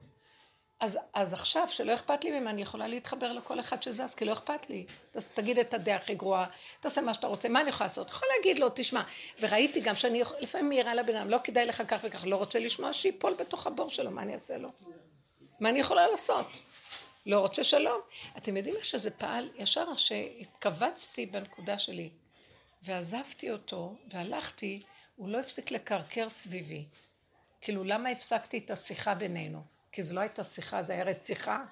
אז, אז עכשיו, שלא אכפת לי מהם, אני יכולה להתחבר לכל אחד שזז, כי לא אכפת לי. אז תגיד את הדעה הכי גרועה, תעשה מה שאתה רוצה, מה אני יכולה לעשות? יכול להגיד לו, תשמע, וראיתי גם שאני יכול- לפעמים מעירה לבן אדם, לא כדאי לך כך וכך, לא רוצה לשמוע, שיפול בתוך הבור שלו, מה אני אעשה לו? מה אני יכולה לעשות? לא רוצה שלום. אתם יודעים איך שזה פעל? ישר שהתכווצתי בנקודה שלי, ועזבתי אותו, והלכתי, הוא לא הפסיק לקרקר סביבי. כאילו, למה הפסקתי את השיחה בינינו? כי זו לא הייתה שיחה, זה היה רציחה.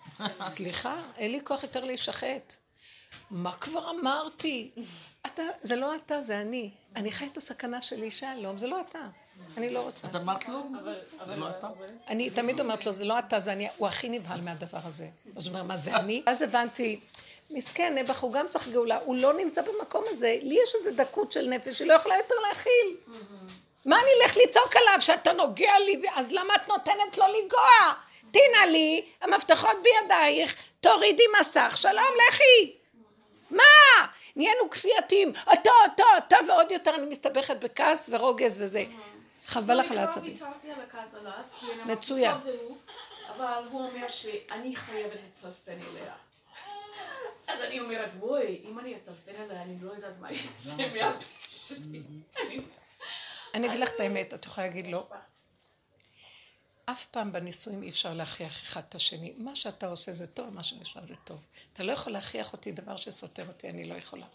סליחה, אין לי כוח יותר להישחט. מה כבר אמרתי? אתה, זה לא אתה, זה אני. אני חי את הסכנה שלי, שלום, זה לא אתה. אני לא רוצה. את אמרת לו? זה לא אתה? אני תמיד אומרת לו, זה לא אתה, זה אני, הוא הכי נבהל מהדבר הזה. אז הוא אומר, מה זה אני? אז הבנתי, מסכן, נעבך, הוא גם צריך גאולה, הוא לא נמצא במקום הזה, לי יש איזו דקות של נפש שהיא לא יכולה יותר להכיל. מה אני אלך לצעוק עליו שאתה נוגע לי, אז למה את נותנת לו לנגוע? תינה לי, המפתחות בידייך, תורידי מסך, שלום, לכי. מה? נהיינו כפייתיים, אתה, אתה, אתה ועוד יותר, אני מסתבכת בכעס ורוגז וזה. חבל לך על העצבים. אני כבר ויתרתי על הכעס עליו, כי אני אמרתי, מצוין. טוב, זה הוא, אבל הוא אומר שאני חייבת לצלפן אליה. אז אני אומרת, וואי, אם אני אטלפן אליה, אני לא יודעת מה יצא מהפה שלי. אני- אני אגיד לך את האמת, את יכולה להגיד לא. אף פעם בנישואים אי אפשר להכריח אחד את השני. מה שאתה עושה זה טוב, מה שאני עושה זה טוב. אתה לא יכול להכריח אותי דבר שסותר אותי, אני לא יכולה.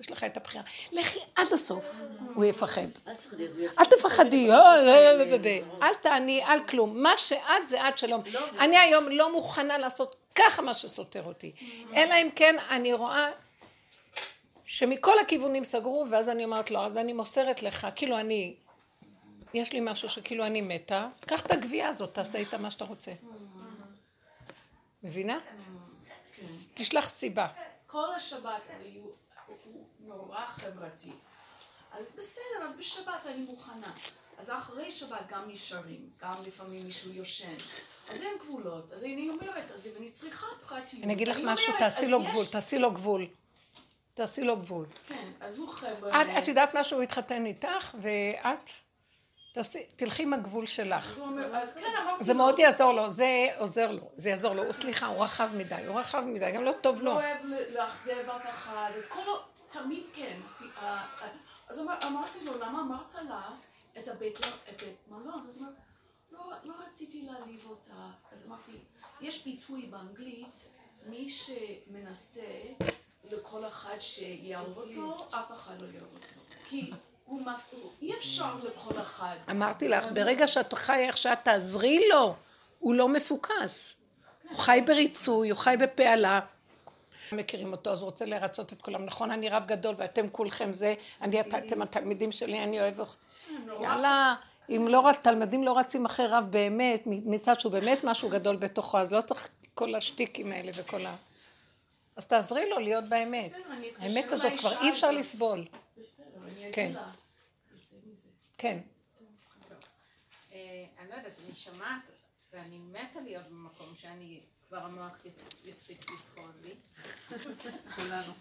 יש לך את הבחירה. לכי עד הסוף, הוא יפחד. אל תפחדי. אל תעני, אל כלום. מה שאת זה את שלום. אני היום לא מוכנה לעשות ככה מה שסותר אותי. אלא אם כן אני רואה שמכל הכיוונים סגרו, ואז אני אומרת לו, אז אני מוסרת לך, כאילו אני, יש לי משהו שכאילו אני מתה, קח את הגבייה הזאת, תעשה איתה מה שאתה רוצה. מבינה? אז תשלח סיבה. כל השבת הזה הוא הוא נורא חברתי. אז בסדר, אז בשבת אני מוכנה. אז אחרי שבת גם נשארים, גם לפעמים מישהו יושן. אז אין גבולות, אז אני אומרת, אז אם אני צריכה פרטיות. אני אגיד לך אני משהו, אומרת, תעשי לו יש- גבול, תעשי לו גבול. תעשי לו גבול. כן, אז הוא חבר'ה. את, את יודעת משהו, הוא התחתן איתך, ואת, תעשי, תלכי עם הגבול שלך. הוא כן, זה מאוד יעזור לו, זה עוזר לו, זה יעזור לו. הוא, סליחה, הוא רחב מדי, הוא רחב מדי, גם לא טוב לו. אוהב ל- לאכזב אף אחד, אז כל. תמיד כן. אז, אה, אה, אז אמר, אמרתי לו, למה אמרת לה את הבית, ל- את בית מלון? אז הוא אמר, לא, לא רציתי להעליב אותה. אז אמרתי, יש ביטוי באנגלית, מי שמנסה לכל אחד שיאהוב אותו, אף אחד לא יאהב אותו. כי הוא אי אפשר לכל אחד. אמרתי לך, ברגע שאת חיה איך שאת תעזרי לו, הוא לא מפוקס. הוא חי בריצוי, הוא חי בפעלה. מכירים אותו, אז הוא רוצה לרצות את כולם. נכון, אני רב גדול ואתם כולכם זה, אני, את- אתם התלמידים שלי, אני אוהב אתכם. יאללה, אם לא, תלמידים לא רצים אחרי רב באמת, מצד שהוא באמת משהו גדול בתוכו, אז לא צריך כל השטיקים האלה וכל ה... אז תעזרי לו להיות באמת. האמת הזאת כבר אי אפשר. לסבול. בסדר, אני כן. אגיד לה. יוצא מזה. כן. אה, אני לא יודעת, אני שומעת, ואני מתה להיות במקום שאני, כבר המוח יפ- יפסיק לפעול לי. כולנו.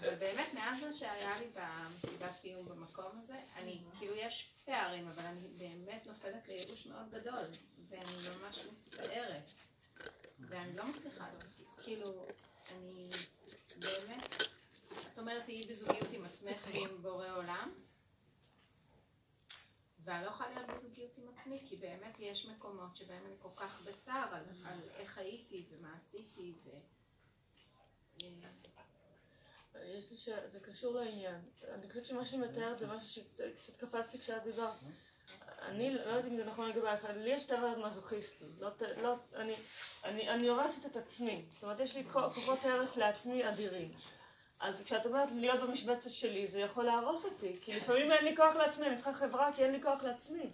אבל באמת, מאז מה שהיה לי במסיבת סיום במקום הזה, אני, כאילו יש פערים, אבל אני באמת נופלת לייאוש מאוד גדול, ואני ממש מצטערת. ואני לא מצליחה להוציא, כאילו, אני באמת, את אומרת, תהיי בזוגיות עם עצמך ועם בורא עולם, ואני לא יכולה להיות בזוגיות עם עצמי, כי באמת יש מקומות שבהם אני כל כך בצער על, על איך הייתי ומה עשיתי, ו... יש לי שאלה, זה קשור לעניין. אני חושבת שמה שמתאר זה משהו שקצת קצת קפצתי כשאת דיברת. אני לא יודעת אם זה נכון לגבייך, לי יש טבע מזוכיסטי. לא, לא, אני, אני, אני הורסת את עצמי. זאת אומרת, יש לי כו- כוחות הרס לעצמי אדירים. אז כשאת אומרת להיות במשבצת שלי, זה יכול להרוס אותי. כי לפעמים אין לי כוח לעצמי, אני צריכה חברה כי אין לי כוח לעצמי.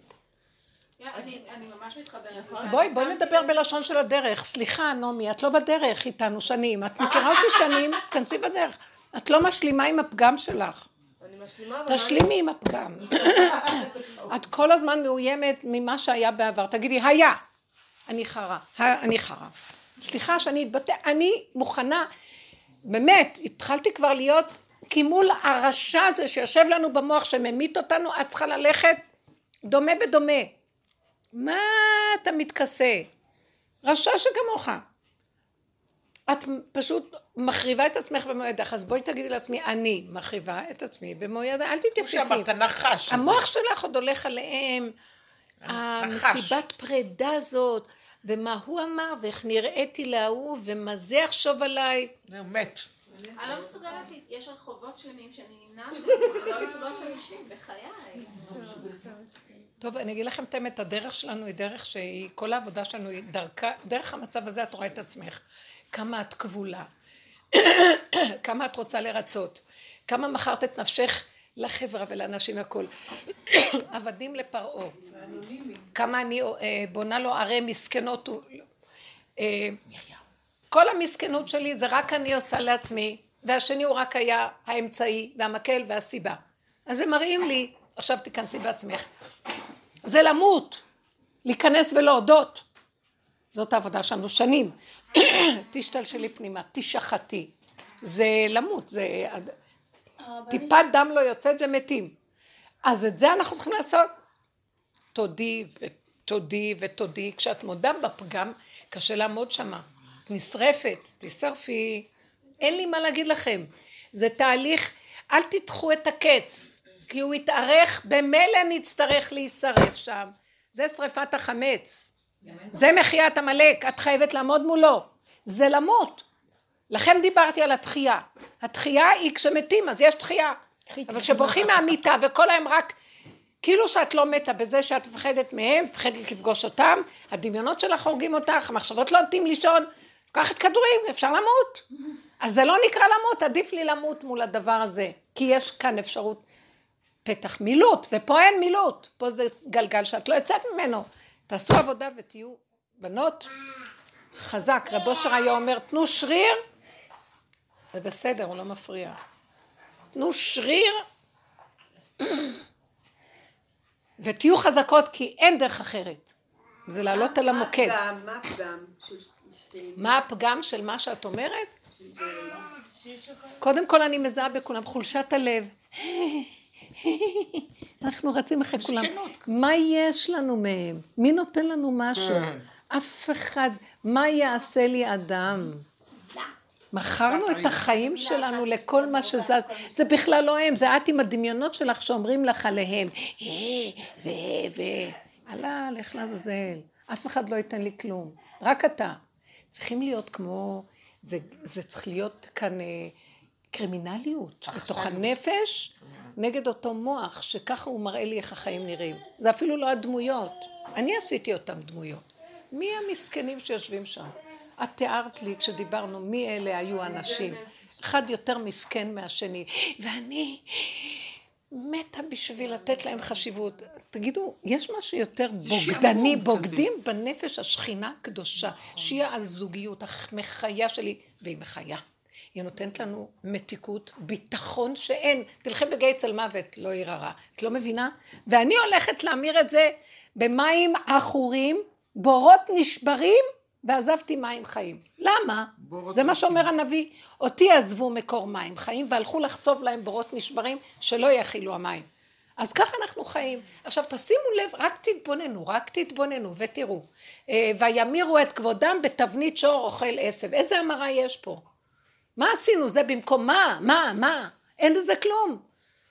אני, אני ממש מתחברת. נכון. בואי, בואי נדבר בלשון של הדרך. סליחה, נעמי, את לא בדרך איתנו שנים. את מכירה אותי שנים, תכנסי בדרך. את לא משלימה עם הפגם שלך. אני משלימה, אבל... תשלימי עם הפגם. את כל הזמן מאוימת ממה שהיה בעבר. תגידי, היה. אני חרה. אני חרה. סליחה שאני אתבטא, אני מוכנה, באמת, התחלתי כבר להיות, כי מול הרשע הזה שיושב לנו במוח שממית אותנו, את צריכה ללכת דומה בדומה. מה אתה מתכסה? רשע שכמוך. את פשוט מחריבה את עצמך במו ידך, אז בואי תגידי לעצמי, אני מחריבה את עצמי במו ידיי, אל כמו תתייפייפי. שאמרת, נחש. המוח שלך עוד הולך עליהם. המסיבת פרידה הזאת, ומה הוא אמר, ואיך נראיתי להוא, ומה זה יחשוב עליי. הוא מת. אני לא מסוגלת, יש רחובות שלמים שאני נמנעת ולא לפגוש אנשים בחיי. טוב, אני אגיד לכם את האמת, הדרך שלנו היא דרך שהיא, כל העבודה שלנו היא דרכה, דרך המצב הזה את רואה את עצמך. כמה את כבולה, כמה את רוצה לרצות, כמה מכרת את נפשך לחברה ולאנשים והכול. עבדים לפרעה. כמה אני אה, בונה לו ערי מסכנות. אה, כל המסכנות שלי זה רק אני עושה לעצמי, והשני הוא רק היה האמצעי והמקל והסיבה. אז הם מראים לי, עכשיו תיכנסי בעצמך. זה למות, להיכנס ולהודות. זאת העבודה שלנו שנים. תשתלשלי פנימה, תשחטי. זה למות, זה... טיפת דם לא יוצאת ומתים. אז את זה אנחנו צריכים לעשות. תודי ותודי ותודי. כשאת מודה בפגם, קשה לעמוד שמה. את נשרפת, תשרפי. אין לי מה להגיד לכם. זה תהליך, אל תדחו את הקץ, כי הוא יתארך, במילא נצטרך להישרף שם. זה שרפת החמץ. זה מחיית עמלק, את חייבת לעמוד מולו. זה למות. לכן דיברתי על התחייה. התחייה היא כשמתים, אז יש תחייה. אבל כשבורחים מהמיטה וכל היום רק, כאילו שאת לא מתה בזה שאת מפחדת מהם, מפחדת לפגוש אותם, הדמיונות שלך הורגים אותך, המחשבות לא נותנים לישון, לקחת כדורים, אפשר למות. אז זה לא נקרא למות, עדיף לי למות מול הדבר הזה, כי יש כאן אפשרות פתח מילוט, ופה אין מילוט, פה זה גלגל שאת לא יוצאת ממנו. תעשו עבודה ותהיו בנות חזק. רב אושר היה אומר, תנו שריר, זה בסדר, הוא לא מפריע. תנו שריר ותהיו חזקות כי אין דרך אחרת. זה לעלות על המוקד. מה הפגם? של שתי... מה הפגם של מה שאת אומרת? קודם כל אני מזהה בכולם חולשת הלב. אנחנו רצים אחרי כולם. מה יש לנו מהם? מי נותן לנו משהו? כן. אף אחד. מה יעשה לי אדם? מכרנו את החיים שלנו לכל מה שזז. זה בכלל לא הם, זה את עם הדמיונות שלך שאומרים לך עליהם. אה, ו... ו... הלאה, לך לעזאזל. אף אחד לא ייתן לי כלום. רק אתה. צריכים להיות כמו... זה, זה צריך להיות כאן אה, קרימינליות. בתוך הנפש, נגד אותו מוח, שככה הוא מראה לי איך החיים נראים. זה אפילו לא הדמויות. אני עשיתי אותם דמויות. מי המסכנים שיושבים שם? את תיארת לי כשדיברנו מי אלה היו האנשים. אחד יותר מסכן מהשני. ואני מתה בשביל לתת להם חשיבות. תגידו, יש משהו יותר בוגדני, בוגדים בנפש השכינה הקדושה, שהיא הזוגיות המחיה שלי, והיא מחיה. היא נותנת לנו מתיקות, ביטחון שאין. תלכי בגיא צל מוות, לא עיר הרע. את לא מבינה? ואני הולכת להמיר את זה במים עכורים, בורות נשברים, ועזבתי מים חיים. למה? זה מה. שאומר הנביא. אותי עזבו מקור מים חיים, והלכו לחצוב להם בורות נשברים, שלא יכילו המים. אז ככה אנחנו חיים. עכשיו תשימו לב, רק תתבוננו, רק תתבוננו ותראו. אה, וימירו את כבודם בתבנית שור אוכל עשב. איזה המרה יש פה? מה עשינו? זה במקום מה? מה? מה? אין בזה כלום.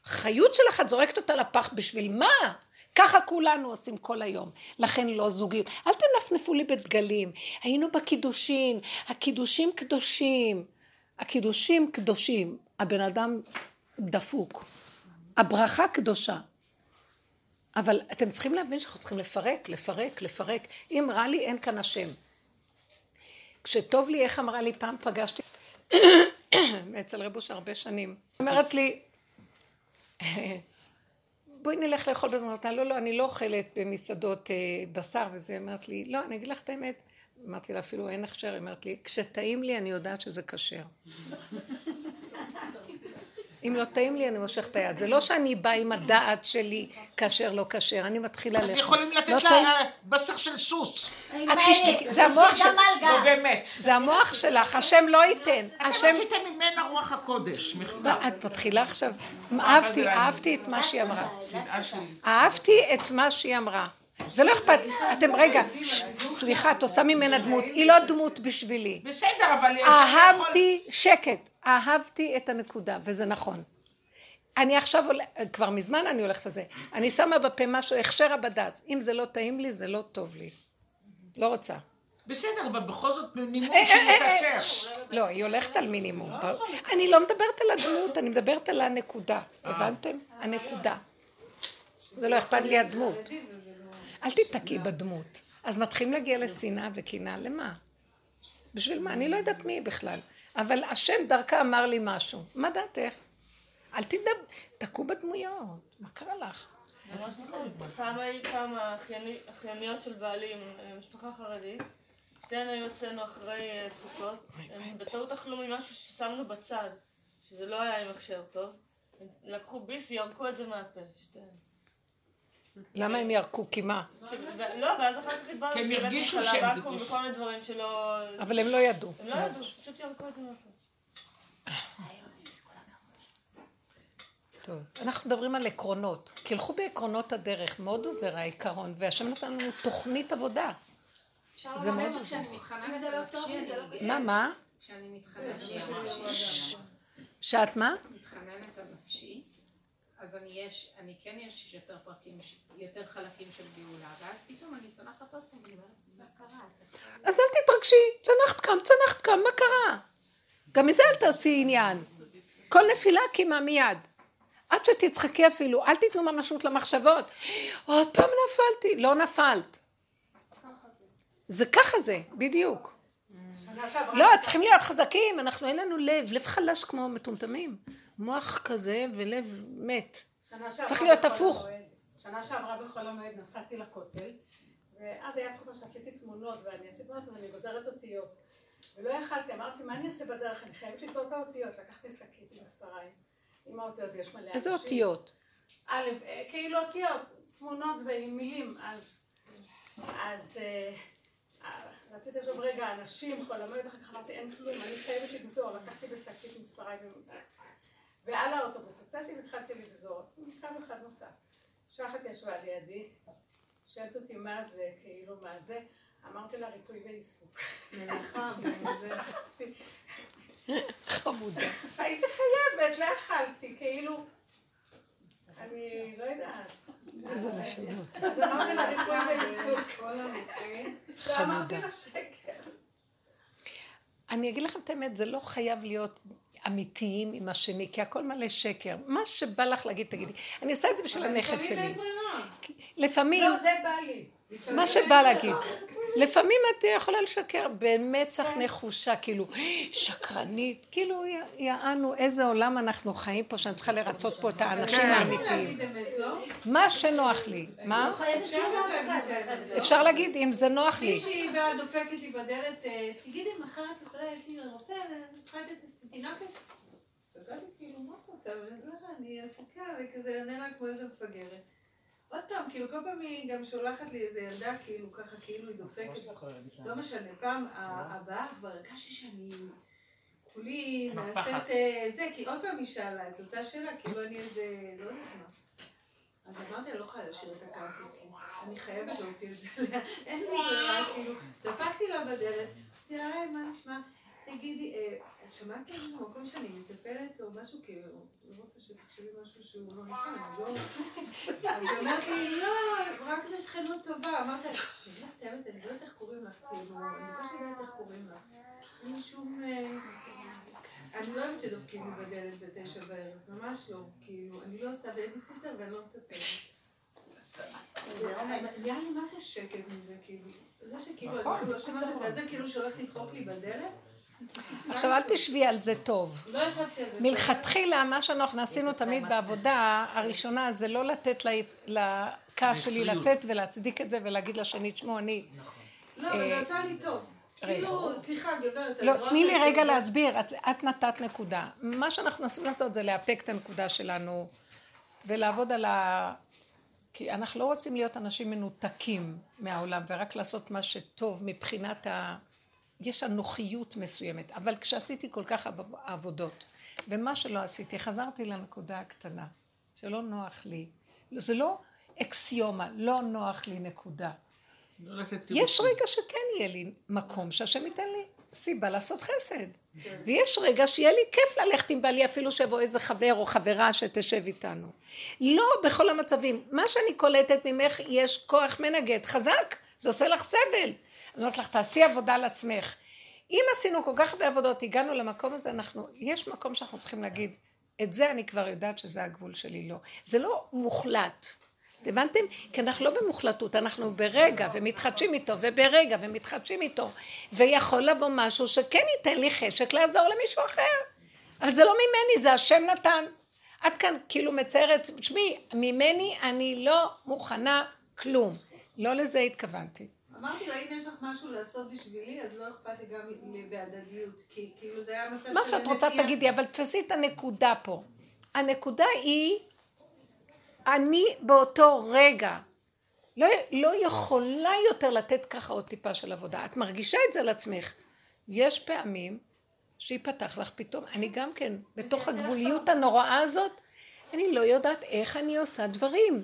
חיות שלך את זורקת אותה לפח בשביל מה? ככה כולנו עושים כל היום. לכן לא זוגיות. אל תנפנפו לי בדגלים. היינו בקידושין, הקידושים קדושים. הקידושים קדושים. הבן אדם דפוק. הברכה קדושה. אבל אתם צריכים להבין שאנחנו צריכים לפרק, לפרק, לפרק. אם רע לי, אין כאן השם. כשטוב לי, איך אמרה לי פעם פגשתי, אצל רבוש הרבה שנים, אומרת לי, בואי נלך לאכול בזמנות, לא, לא, אני לא אוכלת במסעדות אה, בשר. וזה, היא אומרת לי, לא, אני אגיד לך את האמת, אמרתי לה, אפילו אין הכשר, היא אומרת לי, כשטעים לי אני יודעת שזה כשר. אם לא טעים לי, אני מושך את היד. זה לא שאני באה עם הדעת שלי כאשר לא כשר, אני מתחילה אז לאכול. יכולים לתת לא לה? אה, בשר של סוס. את תשתקי, זה המוח של... לא באמת. זה המוח שלך, השם לא ייתן. אתם. עשיתם ממנה רוח הקודש. לא, את מתחילה עכשיו, אהבתי, אהבתי את מה שהיא אמרה. אהבתי את מה שהיא אמרה. זה לא אכפת, אתם רגע, סליחה, את עושה ממנה דמות, היא לא דמות בשבילי. בסדר, אבל... אהבתי שקט, אהבתי את הנקודה, וזה נכון. אני עכשיו, כבר מזמן אני הולכת על זה, אני שמה בפה משהו, הכשר הבד"ץ, אם זה לא טעים לי, זה לא טוב לי. לא רוצה. בסדר, אבל בכל זאת מינימום אה, אה, אה, שיהיה אה, כשר. לא, היא הולכת על מינימום. אני לא מדברת על הדמות, אני מדברת על הנקודה. הבנתם? הנקודה. זה לא אכפת לי הדמות. אל תיתקעי בדמות. אז מתחילים להגיע לשנאה וקנאה, למה? בשביל מה? אני לא יודעת מי בכלל. אבל השם דרכה אמר לי משהו. מה דעתך? אל תדבר, תקעו בדמויות. מה קרה לך? נכון. פעם היו פעם האחייני- האחייניות של בעלי, אה, משפחה חרדית. שתיהן היו אצלנו אחרי אה, סוכות. הם בטעות אכלו ממשהו ששמנו בצד, שזה לא היה עם הכשר טוב. לקחו ביס, ירקו את זה מהפה, שתיהן. למה הם ירקו? כי מה? כי- לא, ואז אחר כך התברר כי הם שבאמת הרגישו שהם הרגישו. וכל מיני דברים שלא... אבל הם לא ידעו. הם לא ידעו, פשוט ירקו את זה. טוב, אנחנו מדברים על עקרונות. תלכו בעקרונות הדרך, מאוד עוזר העיקרון, והשם נתן לנו תוכנית עבודה. אפשר זה לומר מתחממת אם זה לא טוב, זה לא אני- מה, מה? כשאני שהיא שאת מה? מתחממת על נפשי, אז אני יש, אני כן יש יותר פרקים, יותר חלקים של גאולה, ואז פתאום אני צונחת עוד פעם, מה קרה? אז אל תתרגשי, צנחת קם, צנחת קם, מה קרה? גם מזה אל תעשי עניין. כל נפילה קימה מיד. עד שתצחקי אפילו, אל תיתנו ממשות למחשבות. עוד פעם נפלתי. לא נפלת. זה ככה זה, בדיוק. לא, צריכים להיות חזקים, אנחנו אין לנו לב, לב חלש כמו מטומטמים. מוח כזה ולב מת. צריך להיות הפוך. שנה שעברה בחול המועד נסעתי לכותל, ואז היה תקופה שעשיתי תמונות, ואני עשיתי תמונות, אז אני גוזרת אותיות. ולא יכלתי, אמרתי, מה אני אעשה בדרך? אני חייבת לגזור את האותיות. לקחתי שקית עם מספריים, עם האותיות, יש מלא איזה אנשים. אותיות? א', אה, כאילו אותיות, תמונות ועם מילים, אז, אז אה, אה, רציתי עכשיו רגע, אנשים, חול המועד, אחר כך אמרתי, אין כלום, אני חייבת לגזור, לקחתי בשקית מספריי ו- ועל האוטובוס הוצאתי והתחלתי לגזור, מכאן אחד נוסף. שחת ישבה לידי, שואלת אותי מה זה, כאילו מה זה, אמרתי לה ריפוי ועיסוק. מלאכה, וזה... חמודה. הייתי חייבת, לא יכלתי, כאילו, אני לא יודעת. איזה לשונות. אז אמרתי לה ריפוי ועיסוק. ואמרתי חמודה. לה שקר. אני אגיד לכם את האמת, זה לא חייב להיות אמיתיים עם השני, כי הכל מלא שקר. מה שבא לך להגיד, תגידי. אני עושה את זה בשביל הנכד שלי. לפעמים, לא, זה בא לי. מה שבא להגיד. לפעמים את יכולה לשקר במצח נחושה, כאילו, שקרנית, כאילו, יענו, איזה עולם אנחנו חיים פה, שאני צריכה לרצות פה את האנשים האמיתיים. להגיד אמת, לא? מה שנוח לי. מה? אפשר להגיד לא? אפשר להגיד אם זה נוח לי. מישהי באה דופקת לי בדלת, אה, תגידי, מחר את יכולה, יש לי רופא, אני צריכה לתת את התינוקת? הסתכלתי כאילו, מה את רוצה? אני עסוקה, וכזה עונה לה כמו איזה מפגרת. עוד פעם, כאילו, כל פעם היא גם שולחת לי איזה ילדה, כאילו, ככה, כאילו היא דופקת. לא משנה, פעם ה- הבאה כבר הרגשתי שאני כולי נעשית אה, זה, כי עוד פעם היא שאלה את אותה שאלה, כאילו אני איזה, לא יודעת מה. אז אמרתי, אני לא יכולה להשאיר את הכעס אצלי, אני חייבת להוציא את זה אין לי ברירה, כאילו, דפקתי לה בדלת, היי, מה נשמע? תגידי, אה, את שמעת כאילו במקום שאני מטפלת או משהו, כאילו, לא רוצה שתחשבי משהו שהוא לא נכון, אני לא... אז היא אומרת לי, לא, רק זה שכנות טובה. אמרת, אני אגיד לך את האמת, אני לא יודעת איך קוראים לך, כאילו, אני לא יודעת איך קוראים לך. אין שום... אה, אני לא אוהבת שדופקים לי בדלת בתשע בערב, ממש לא. כאילו, אני לא עושה בייביסיטר ואני לא מטפלת. זה נראה לי מה זה שקט מזה, כאילו. זה שכאילו, אני לא שמעת את זה, כאילו שהולך לדפוק לי בדלת. עכשיו, אל תשבי על זה טוב. לא ישבתי על זה. מלכתחילה, מה שאנחנו עשינו תמיד בעבודה הראשונה, זה לא לתת לכעס שלי לצאת ולהצדיק את זה ולהגיד לשני, תשמעו, אני... לא, אבל זה עשה לי טוב. כאילו, סליחה, גברת, אני לא, תני לי רגע להסביר, את, את נתת נקודה. מה שאנחנו מנסים לעשות זה לאפק את הנקודה שלנו ולעבוד על ה... כי אנחנו לא רוצים להיות אנשים מנותקים מהעולם ורק לעשות מה שטוב מבחינת ה... יש אנוכיות מסוימת, אבל כשעשיתי כל כך עב- עבודות, ומה שלא עשיתי, חזרתי לנקודה הקטנה, שלא נוח לי. זה לא אקסיומה, לא נוח לי נקודה. לא יש רגע שכן יהיה לי מקום שהשם ייתן לי סיבה לעשות חסד. ויש רגע שיהיה לי כיף ללכת עם בעלי אפילו שיבוא איזה חבר או חברה שתשב איתנו. לא בכל המצבים. מה שאני קולטת ממך, יש כוח מנגד חזק, זה עושה לך סבל. אז אומרת לך, תעשי עבודה על עצמך. אם עשינו כל כך הרבה עבודות, הגענו למקום הזה, אנחנו, יש מקום שאנחנו צריכים להגיד, את זה אני כבר יודעת שזה הגבול שלי, לא. זה לא מוחלט. הבנתם? כי אנחנו לא במוחלטות, אנחנו ברגע ומתחדשים איתו, וברגע ומתחדשים איתו, ויכול לבוא משהו שכן ייתן לי חשק לעזור למישהו אחר. אבל זה לא ממני, זה השם נתן. עד כאן כאילו מציירת, תשמעי, ממני אני לא מוכנה כלום. לא לזה התכוונתי. אמרתי לה, אם יש לך משהו לעשות בשבילי, אז לא אכפת לי גם בהדדיות, כי כאילו זה היה מצב מה של שאת רוצה. תגידי, אבל תפסי את הנקודה פה. הנקודה היא, אני באותו רגע לא, לא יכולה יותר לתת ככה עוד טיפה של עבודה. את מרגישה את זה על עצמך. יש פעמים שיפתח לך פתאום, אני גם כן, בתוך הגבוליות הנוראה הזאת, אני לא יודעת איך אני עושה דברים.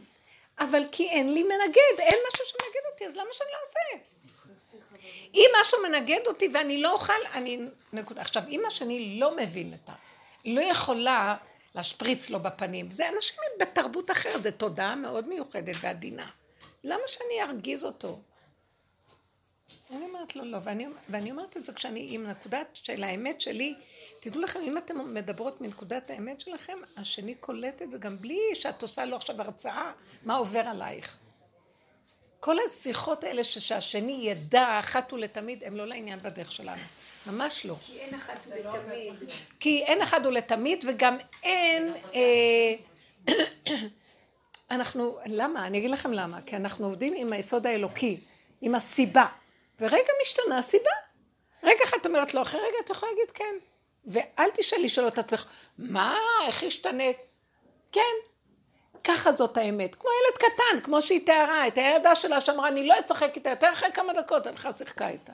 אבל כי אין לי מנגד, אין משהו שמנגד אותי, אז למה שאני לא אעשה? אם משהו מנגד אותי ואני לא אוכל, אני... נקודה. עכשיו, אם השני לא מבין את ה... לא יכולה להשפריץ לו בפנים. זה אנשים בתרבות אחרת, זו תודעה מאוד מיוחדת ועדינה. למה שאני ארגיז אותו? אני אומרת לו לא, ואני, ואני אומרת את זה כשאני עם נקודת של האמת שלי, תדעו לכם, אם אתם מדברות מנקודת האמת שלכם, השני קולט את זה גם בלי שאת עושה לו עכשיו הרצאה, מה עובר עלייך. כל השיחות האלה שהשני ידע אחת ולתמיד, הם לא לעניין בדרך שלנו. ממש לא. כי אין אחת ולתמיד. כי אין אחד ולתמיד, וגם אין... אה, אנחנו, למה? אני אגיד לכם למה. כי אנחנו עובדים עם היסוד האלוקי, עם הסיבה. ורגע משתנה הסיבה. רגע אחד אומרת לו, אחרי רגע את יכולה להגיד כן. ואל תשאלי שאלות את עצמך, מה, איך השתנית? כן. ככה זאת האמת. כמו ילד קטן, כמו שהיא תיארה, את הילדה שלה שאמרה, אני לא אשחק איתה יותר אחרי כמה דקות, הלכה שיחקה איתה.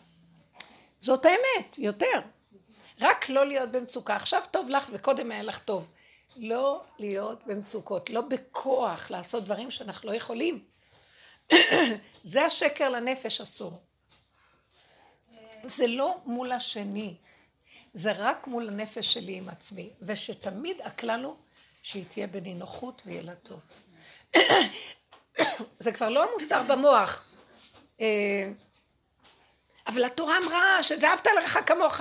זאת האמת, יותר. רק לא להיות במצוקה. עכשיו טוב לך וקודם היה לך טוב. לא להיות במצוקות, לא בכוח לעשות דברים שאנחנו לא יכולים. זה השקר לנפש אסור. זה לא מול השני, זה רק מול הנפש שלי עם עצמי, ושתמיד הכלל הוא שהיא תהיה בנינוחות ויהיה לה טוב. זה כבר לא המוסר במוח. אה, אבל התורה אמרה, ואהבת לך כמוך.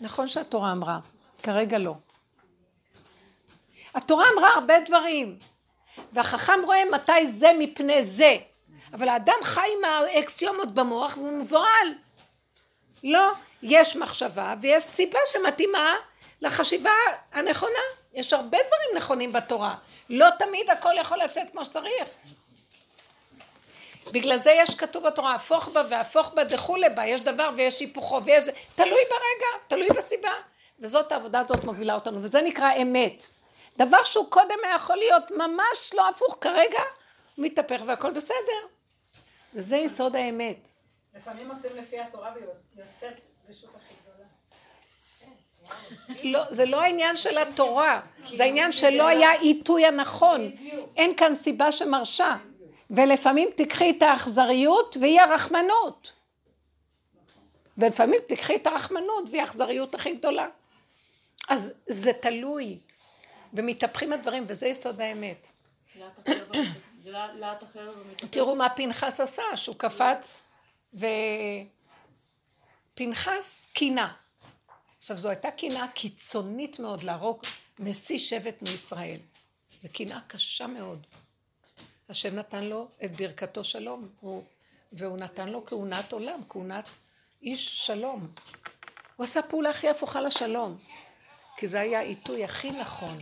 נכון שהתורה אמרה, כרגע לא. התורה אמרה הרבה דברים, והחכם רואה מתי זה מפני זה. אבל האדם חי עם האקסיומות במוח והוא מבוהל. לא, יש מחשבה ויש סיבה שמתאימה לחשיבה הנכונה. יש הרבה דברים נכונים בתורה. לא תמיד הכל יכול לצאת כמו שצריך. בגלל זה יש כתוב בתורה, הפוך בה והפוך בה דכולי בה, יש דבר ויש היפוכו ויש... תלוי ברגע, תלוי בסיבה. וזאת העבודה הזאת מובילה אותנו, וזה נקרא אמת. דבר שהוא קודם היה יכול להיות ממש לא הפוך, כרגע מתהפך והכל בסדר. וזה יסוד האמת. לפעמים עושים לפי התורה ויוצאת רשות הכי גדולה. לא, זה לא העניין של התורה, זה העניין שלא היה עיתוי הנכון. אין כאן סיבה שמרשה. ולפעמים תקחי את האכזריות והיא הרחמנות. ולפעמים תקחי את הרחמנות והיא האכזריות הכי גדולה. אז זה תלוי, ומתהפכים הדברים, וזה יסוד האמת. תראו מה פנחס עשה, שהוא קפץ ופנחס קינה. עכשיו זו הייתה קינה קיצונית מאוד להרוג נשיא שבט מישראל. זו קינה קשה מאוד. השם נתן לו את ברכתו שלום, הוא, והוא נתן לו כהונת עולם, כהונת איש שלום. הוא עשה פעולה הכי הפוכה לשלום, כי זה היה העיתוי הכי נכון.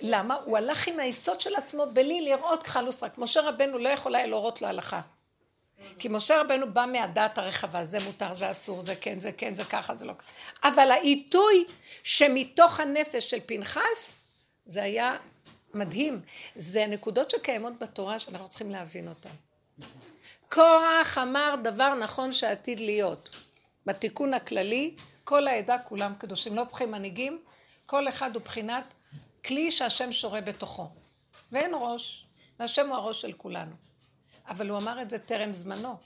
למה? הוא הלך עם היסוד של עצמו בלי לראות כחל וסרק. משה רבנו לא יכול היה להורות לו הלכה. כי משה רבנו בא מהדעת הרחבה, זה מותר, זה אסור, זה כן, זה כן, זה ככה, זה לא ככה. אבל העיתוי שמתוך הנפש של פנחס, זה היה מדהים. זה נקודות שקיימות בתורה שאנחנו צריכים להבין אותן. קורח אמר דבר נכון שעתיד להיות. בתיקון הכללי, כל העדה כולם קדושים, לא צריכים מנהיגים, כל אחד הוא בחינת כלי שהשם שורה בתוכו. ואין ראש, והשם הוא הראש של כולנו. אבל הוא אמר את זה טרם זמנו.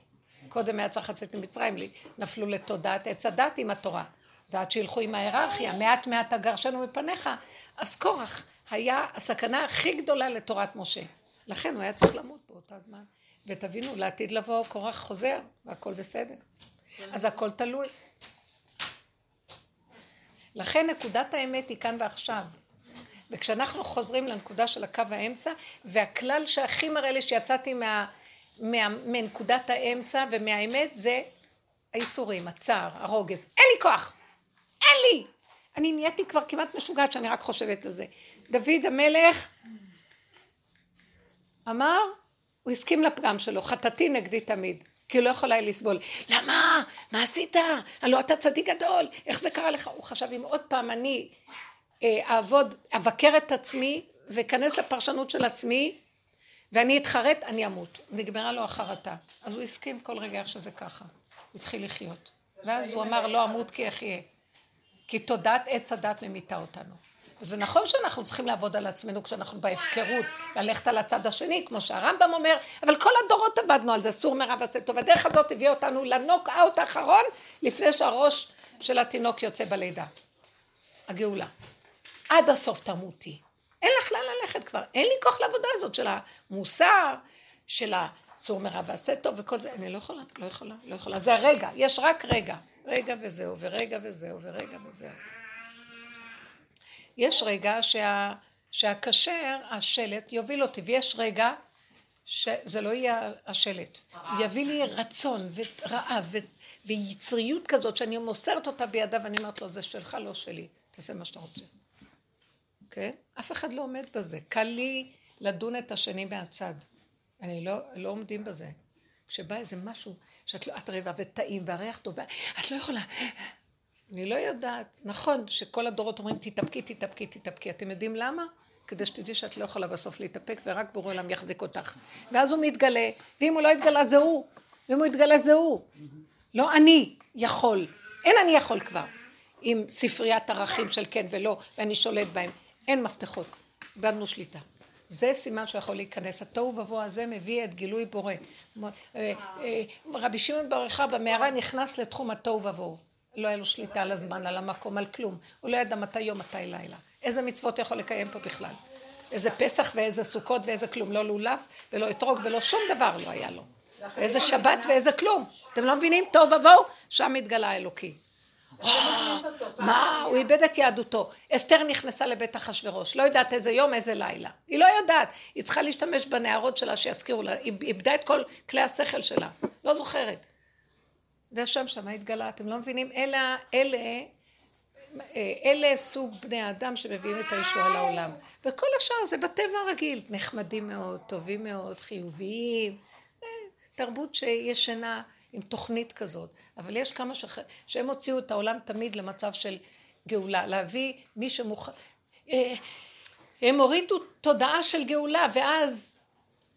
קודם היה צריך לצאת ממצרים, נפלו לתודעת עץ הדת עם התורה. ועד שילכו עם ההיררכיה, מעט מעט אגרשנו מפניך. אז קורח היה הסכנה הכי גדולה לתורת משה. לכן הוא היה צריך למות באותה זמן. ותבינו, לעתיד לבוא קורח חוזר, והכל בסדר. אז הכל תלוי. לכן נקודת האמת היא כאן ועכשיו. וכשאנחנו חוזרים לנקודה של הקו האמצע, והכלל שהכי מראה לי שיצאתי מה, מה, מנקודת האמצע ומהאמת זה האיסורים, הצער, הרוגז. אין לי כוח! אין לי! אני נהייתי כבר כמעט משוגעת שאני רק חושבת על זה. דוד המלך אמר, הוא הסכים לפגם שלו, חטאתי נגדי תמיד, כי הוא לא יכול היה לסבול. למה? מה עשית? הלוא אתה צדיק גדול, איך זה קרה לך? הוא חשב אם עוד פעם אני אה, אעבוד, אבקר את עצמי ואכנס לפרשנות של עצמי ואני אתחרט, אני אמות. נגמרה לו החרטה. אז הוא הסכים כל רגע איך שזה ככה. הוא התחיל לחיות. ואז הוא אמר לא אמות כי אחיה. כי תודעת עץ הדת ממיתה אותנו. וזה נכון שאנחנו צריכים לעבוד על עצמנו כשאנחנו בהפקרות, ללכת על הצד השני, כמו שהרמב"ם אומר, אבל כל הדורות עבדנו על זה, סור מרע ועשה טוב. הדרך הזאת הביאה אותנו לנוק אאוט האחרון, לפני שהראש של התינוק יוצא בלידה. הגאולה. עד הסוף תמותי. אין לך לאן ללכת כבר. אין לי כוח לעבודה הזאת של המוסר, של הסור מרע ועשה טוב וכל זה. אני לא יכולה, לא יכולה, לא יכולה. זה הרגע, יש רק רגע. רגע וזהו, ורגע וזהו, ורגע וזהו. יש רגע שה, שהכשר, השלט, יוביל אותי, ויש רגע שזה לא יהיה השלט. יביא לי רצון ורעב ו, ויצריות כזאת שאני מוסרת אותה בידיו ואני אומרת לו, זה שלך, לא שלי, תעשה מה שאתה רוצה. כן? אף אחד לא עומד בזה. קל לי לדון את השני מהצד. אני לא, לא עומדים בזה. כשבא איזה משהו שאת לא, רעבה וטעים והריח טוב, את לא יכולה, אני לא יודעת. נכון שכל הדורות אומרים תתאפקי, תתאפקי, תתאפקי. אתם יודעים למה? כדי שתדעי שאת לא יכולה בסוף להתאפק, ורק בורא עולם יחזיק אותך. ואז הוא מתגלה, ואם הוא לא יתגלה זה הוא, ואם הוא יתגלה זה הוא. לא אני יכול, אין אני יכול כבר. עם ספריית ערכים של כן ולא, ואני שולט בהם. אין מפתחות, איבדנו שליטה. זה סימן שיכול להיכנס. התוהו ובוהו הזה מביא את גילוי בורא. אה, אה, רבי שמעון בר יוחאי במערה נכנס לתחום התוהו ובוהו. לא היה לו שליטה על הזמן, על המקום, על כלום. הוא לא ידע מתי יום, מתי לילה. איזה מצוות יכול לקיים פה בכלל? איזה פסח ואיזה סוכות ואיזה כלום. לא לולב ולא אתרוג ולא שום דבר לא היה לו. איזה שבת ואיזה כלום. אתם לא מבינים? תוהו ובוהו, שם התגלה האלוקי. מה, הוא איבד את יהדותו. אסתר נכנסה לבית אחשורוש, לא יודעת איזה יום, איזה לילה. היא לא יודעת, היא צריכה להשתמש בנערות שלה שיזכירו לה, היא איבדה את כל כלי השכל שלה, לא זוכרת. והשם שם התגלה, אתם לא מבינים? אלה, אלה, אלה סוג בני האדם שמביאים את הישועה לעולם. וכל השאר זה בטבע הרגיל, נחמדים מאוד, טובים מאוד, חיוביים, אה, תרבות שישנה. עם תוכנית כזאת, אבל יש כמה שח... שהם הוציאו את העולם תמיד למצב של גאולה, להביא מי שמוכן... אה, הם הורידו תודעה של גאולה, ואז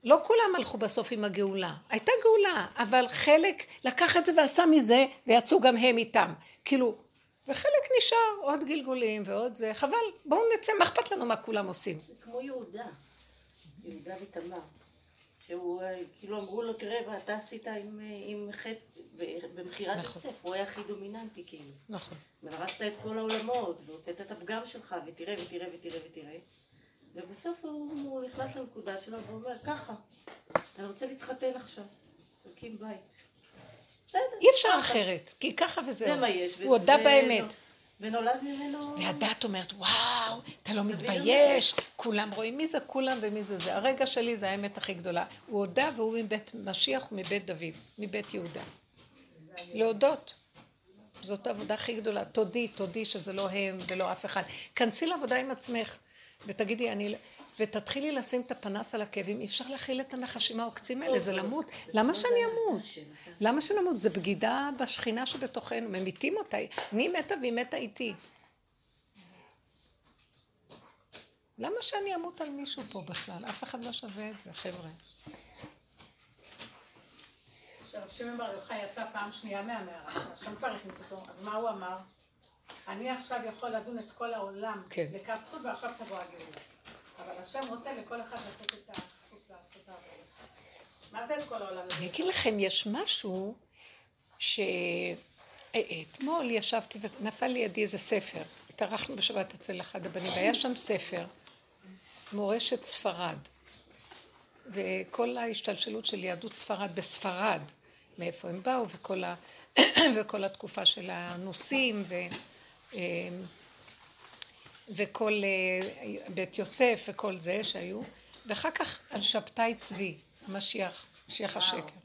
לא כולם הלכו בסוף עם הגאולה. הייתה גאולה, אבל חלק לקח את זה ועשה מזה, ויצאו גם הם איתם. כאילו, וחלק נשאר, עוד גלגולים ועוד זה, חבל, בואו נצא, מה אכפת לנו מה כולם עושים? כמו יהודה, יהודה ותמר. שהוא, אה, כאילו אמרו לו, תראה, ואתה עשית עם, אה, עם חטא במכירת נכון. יוסף, הוא היה הכי דומיננטי כאילו. נכון. והרסת את כל העולמות, והוצאת את הפגם שלך, ותראה, ותראה, ותראה, ותראה. ובסוף הוא, הוא נכנס לנקודה שלו ואומר, ככה, אני רוצה להתחתן עכשיו, להקים בית. בסדר. אי אפשר אחרת, כי ככה וזהו. זה מה יש. הוא הודה באמת. ונולד ממנו... והדת אומרת, וואו, אתה לא מתבייש, כולם רואים מי זה כולם ומי זה זה. הרגע שלי זה האמת הכי גדולה. הוא הודה והוא מבית משיח ומבית דוד, מבית יהודה. להודות. זאת העבודה הכי גדולה. תודי, תודי שזה לא הם ולא אף אחד. כנסי לעבודה עם עצמך ותגידי, אני... ותתחילי לשים את הפנס על הכאבים, אי אפשר להכיל את הנחשים העוקצים האלה, זה למות. למה שאני אמות? למה שאני אמות? זה בגידה בשכינה שבתוכנו, ממיתים אותה. אני מתה והיא מתה איתי. למה שאני אמות על מישהו פה בכלל? אף אחד לא שווה את זה, חבר'ה. כשרב שמעון בר יוחאי יצא פעם שנייה מהמערה, השם כבר הכניס אותו, אז מה הוא אמר? אני עכשיו יכול לדון את כל העולם כן. לכף זכות ועכשיו תבוא הגאולה. אבל השם רוצה לכל אחד לתת את הזכות לעשות העבודה. מה זה את כל העולם הזה? אני אגיד לכם, יש משהו שאתמול ישבתי ונפל לידי איזה ספר. התארחנו בשבת אצל אחד הבנים, והיה שם ספר, מורשת ספרד. וכל ההשתלשלות של יהדות ספרד בספרד, מאיפה הם באו, וכל, ה... וכל התקופה של הנוסים, ו... אמ, וכל אה, בית יוסף וכל זה שהיו, ואחר כך על שבתאי צבי, המשיח, משיח השקר.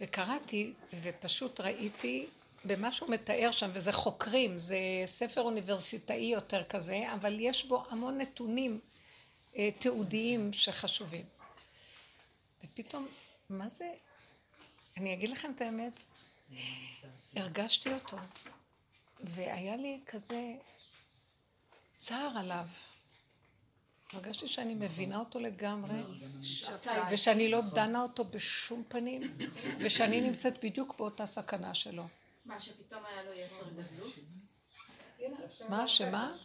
וקראתי ופשוט ראיתי במה שהוא מתאר שם, וזה חוקרים, זה ספר אוניברסיטאי יותר כזה, אבל יש בו המון נתונים אה, תיעודיים שחשובים. ופתאום, מה זה, אני אגיד לכם את האמת, הרגשתי אותו. והיה לי כזה צער עליו. הרגשתי שאני מבינה אותו לגמרי, ושאני לא דנה אותו בשום פנים, ושאני נמצאת בדיוק באותה סכנה שלו. מה, שפתאום היה לו יצר גדלות? מה, שמה?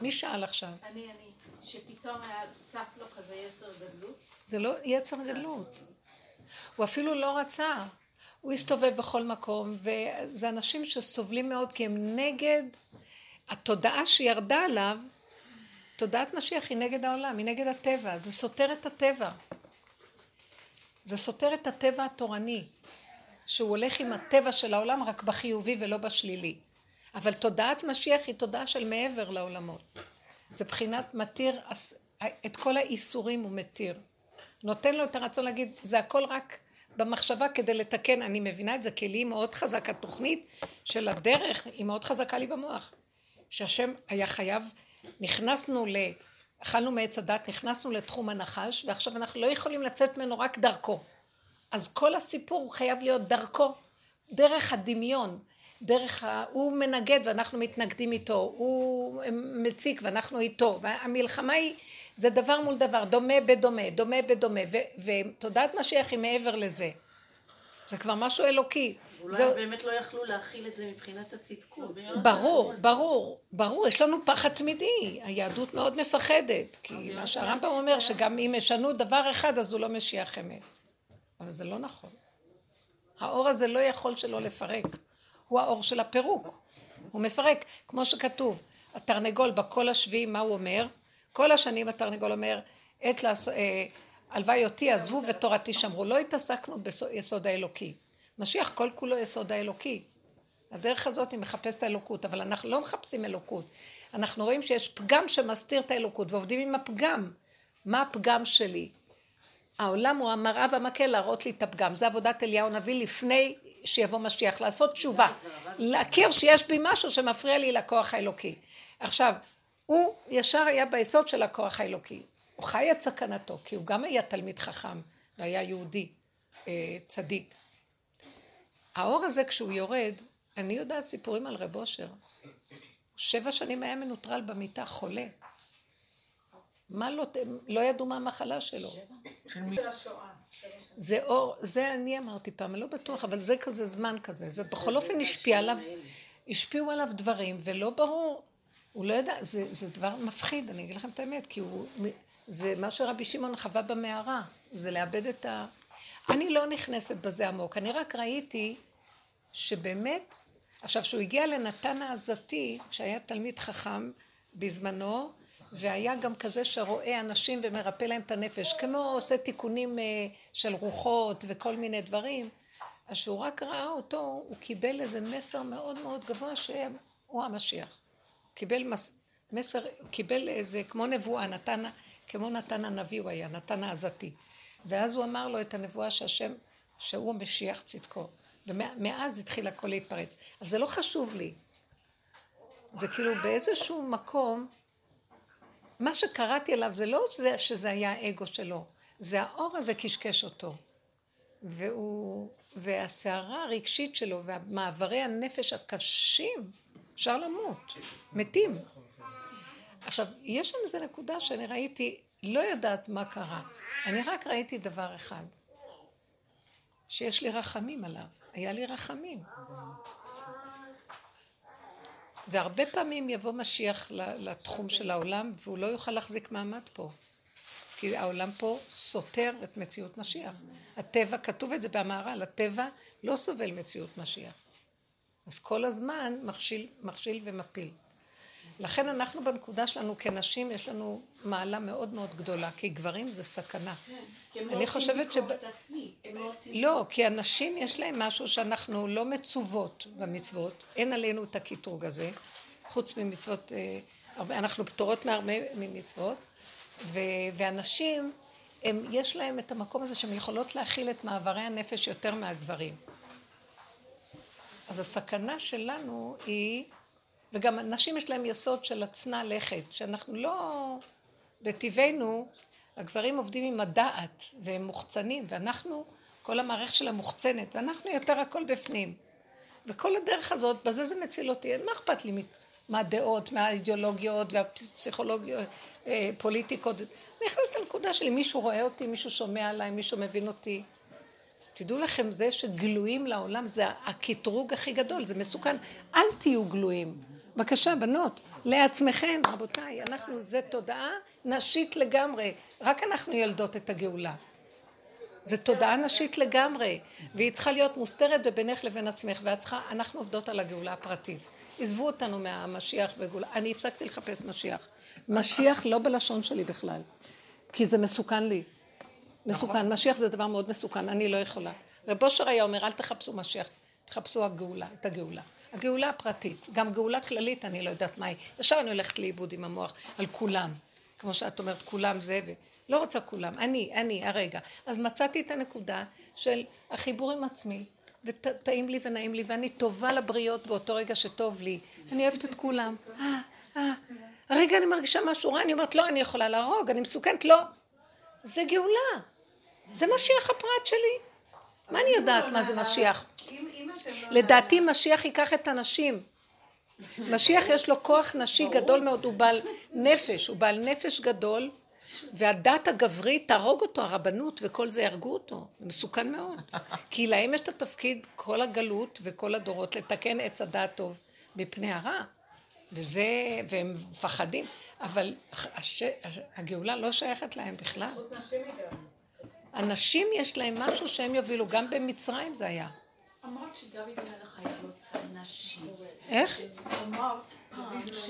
מי שאל עכשיו? אני, אני. שפתאום היה צץ לו כזה יצר גדלות? זה לא יצר גדלות. הוא אפילו לא רצה. הוא הסתובב בכל מקום, וזה אנשים שסובלים מאוד כי הם נגד התודעה שירדה עליו, תודעת משיח היא נגד העולם, היא נגד הטבע, זה סותר את הטבע. זה סותר את הטבע התורני, שהוא הולך עם הטבע של העולם רק בחיובי ולא בשלילי. אבל תודעת משיח היא תודעה של מעבר לעולמות. זה בחינת מתיר, את כל האיסורים הוא מתיר. נותן לו את הרצון להגיד, זה הכל רק במחשבה כדי לתקן, אני מבינה את זה, כי לי מאוד חזק. התוכנית של הדרך, היא מאוד חזקה לי במוח. שהשם היה חייב, נכנסנו ל... אכלנו מעץ הדת, נכנסנו לתחום הנחש, ועכשיו אנחנו לא יכולים לצאת ממנו רק דרכו. אז כל הסיפור חייב להיות דרכו, דרך הדמיון, דרך ה... הוא מנגד ואנחנו מתנגדים איתו, הוא מציק ואנחנו איתו, והמלחמה היא, זה דבר מול דבר, דומה בדומה, דומה בדומה, ותודעת משיח היא מעבר לזה. זה כבר משהו אלוקי. אולי זה... באמת לא יכלו להכיל את זה מבחינת הצדקות. ברור, ברור, ברור, יש לנו פחד תמידי, היהדות מאוד מפחדת, כי מה שהרמב"ם אומר שגם אם ישנו דבר אחד אז הוא לא משיח אמת, אבל זה לא נכון. האור הזה לא יכול שלא לפרק, הוא האור של הפירוק, הוא מפרק, כמו שכתוב, התרנגול בקול השביעי, מה הוא אומר? כל השנים התרנגול אומר, עת לעשות, אה, הלוואי אותי עזבו ותורתי שמרו, לא התעסקנו ביסוד האלוקי. משיח כל כולו יסוד האלוקי. הדרך הזאת היא מחפשת האלוקות, אבל אנחנו לא מחפשים אלוקות. אנחנו רואים שיש פגם שמסתיר את האלוקות, ועובדים עם הפגם. מה הפגם שלי? העולם הוא המראה והמקל להראות לי את הפגם. זה עבודת אליהו הנביא לפני שיבוא משיח, לעשות תשובה. להכיר שיש בי משהו שמפריע לי לכוח האלוקי. עכשיו, הוא ישר היה ביסוד של הכוח האלוקי. הוא חי את סכנתו, כי הוא גם היה תלמיד חכם, והיה יהודי אה, צדיק. האור הזה כשהוא יורד, אני יודעת סיפורים על רב אושר. שבע שנים היה מנוטרל במיטה, חולה. מה לא, לא ידעו מה המחלה שלו. זה אור, זה אני אמרתי פעם, אני לא בטוח, אבל זה כזה זמן כזה. זה בכל אופן השפיע עליו, השפיעו עליו דברים, ולא ברור, הוא לא ידע, זה, זה דבר מפחיד, אני אגיד לכם את האמת, כי הוא, זה מה שרבי שמעון חווה במערה, זה לאבד את ה... אני לא נכנסת בזה עמוק, אני רק ראיתי שבאמת, עכשיו שהוא הגיע לנתן העזתי, שהיה תלמיד חכם בזמנו, והיה גם כזה שרואה אנשים ומרפא להם את הנפש, כמו עושה תיקונים אה, של רוחות וכל מיני דברים, אז שהוא רק ראה אותו, הוא קיבל איזה מסר מאוד מאוד גבוה שהוא המשיח. קיבל מס, מסר, קיבל איזה, כמו נבואה, נתן, כמו נתן הנביא הוא היה, נתן העזתי. ואז הוא אמר לו את הנבואה שהשם, שהוא משיח צדקו. ומאז התחיל הכל להתפרץ. אבל זה לא חשוב לי. זה כאילו באיזשהו מקום, מה שקראתי עליו זה לא זה שזה היה האגו שלו, זה האור הזה קשקש אותו. והוא, והסערה הרגשית שלו והמעברי הנפש הקשים, אפשר למות, מתים. עכשיו, יש שם איזו נקודה שאני ראיתי, לא יודעת מה קרה. אני רק ראיתי דבר אחד, שיש לי רחמים עליו. היה לי רחמים. והרבה פעמים יבוא משיח לתחום של העולם והוא לא יוכל להחזיק מעמד פה. כי העולם פה סותר את מציאות משיח. הטבע, כתוב את זה במהר"ל, הטבע לא סובל מציאות משיח. אז כל הזמן מכשיל, מכשיל ומפיל. לכן אנחנו בנקודה שלנו כנשים, יש לנו מעלה מאוד מאוד גדולה, כי גברים זה סכנה. כן, אני חושבת ש... לא, לא, כי הנשים יש להם משהו שאנחנו לא מצוות במצוות, אין עלינו את הקטרוג הזה, חוץ ממצוות, אה, אנחנו פטורות מהרבה ממצוות, והנשים, הם, יש להם את המקום הזה שהן יכולות להכיל את מעברי הנפש יותר מהגברים. אז הסכנה שלנו היא וגם נשים יש להם יסוד של הצנע לכת, שאנחנו לא, בטבענו, הגברים עובדים עם הדעת והם מוחצנים, ואנחנו, כל המערכת שלה מוחצנת, ואנחנו יותר הכל בפנים. וכל הדרך הזאת, בזה זה מציל אותי, מה אכפת לי מהדעות, מהאידיאולוגיות והפסיכולוגיות, אה, פוליטיקות. אני נכנסת לנקודה שלי, מישהו רואה אותי, מישהו שומע עליי, מישהו מבין אותי. תדעו לכם, זה שגלויים לעולם זה הקטרוג הכי גדול, זה מסוכן. אל תהיו גלויים. בבקשה, בנות, לעצמכן, רבותיי, אנחנו, זה תודעה נשית לגמרי, רק אנחנו יולדות את הגאולה. זה תודעה נשית לגמרי, והיא צריכה להיות מוסתרת ובינך לבין עצמך, ואת צריכה, אנחנו עובדות על הגאולה הפרטית. עזבו אותנו מהמשיח וגאולה, אני הפסקתי לחפש משיח. משיח לא בלשון שלי בכלל, כי זה מסוכן לי. מסוכן, משיח זה דבר מאוד מסוכן, אני לא יכולה. רב אושר היה אומר, אל תחפשו משיח, תחפשו הגאולה, את הגאולה. הגאולה הפרטית, גם גאולה כללית, אני לא יודעת מהי. ישר אני הולכת לאיבוד עם המוח על כולם. כמו שאת אומרת, כולם זה ו... לא רוצה כולם, אני, אני, הרגע. אז מצאתי את הנקודה של החיבור עם עצמי, וטעים לי ונעים לי, ואני טובה לבריות באותו רגע שטוב לי. אני אוהבת את כולם. אה, אה. הרגע אני מרגישה משהו רע, אני אומרת, לא, אני יכולה להרוג, אני מסוכנת, לא. זה גאולה. זה משיח הפרט שלי. מה אני יודעת מה זה משיח? אם לדעתי משיח ייקח את הנשים. משיח יש לו כוח נשי גדול מאוד, הוא בעל נפש, הוא בעל נפש גדול, והדת הגברית תהרוג אותו, הרבנות וכל זה יהרגו אותו, זה מסוכן מאוד. כי להם יש את התפקיד, כל הגלות וכל הדורות, לתקן עץ הדעת טוב מפני הרע. וזה, והם מפחדים, אבל הש, הגאולה לא שייכת להם בכלל. הנשים יש להם משהו שהם יובילו, גם במצרים זה היה. אמרת שדוד המלך היה לו צד נשית. איך? ש-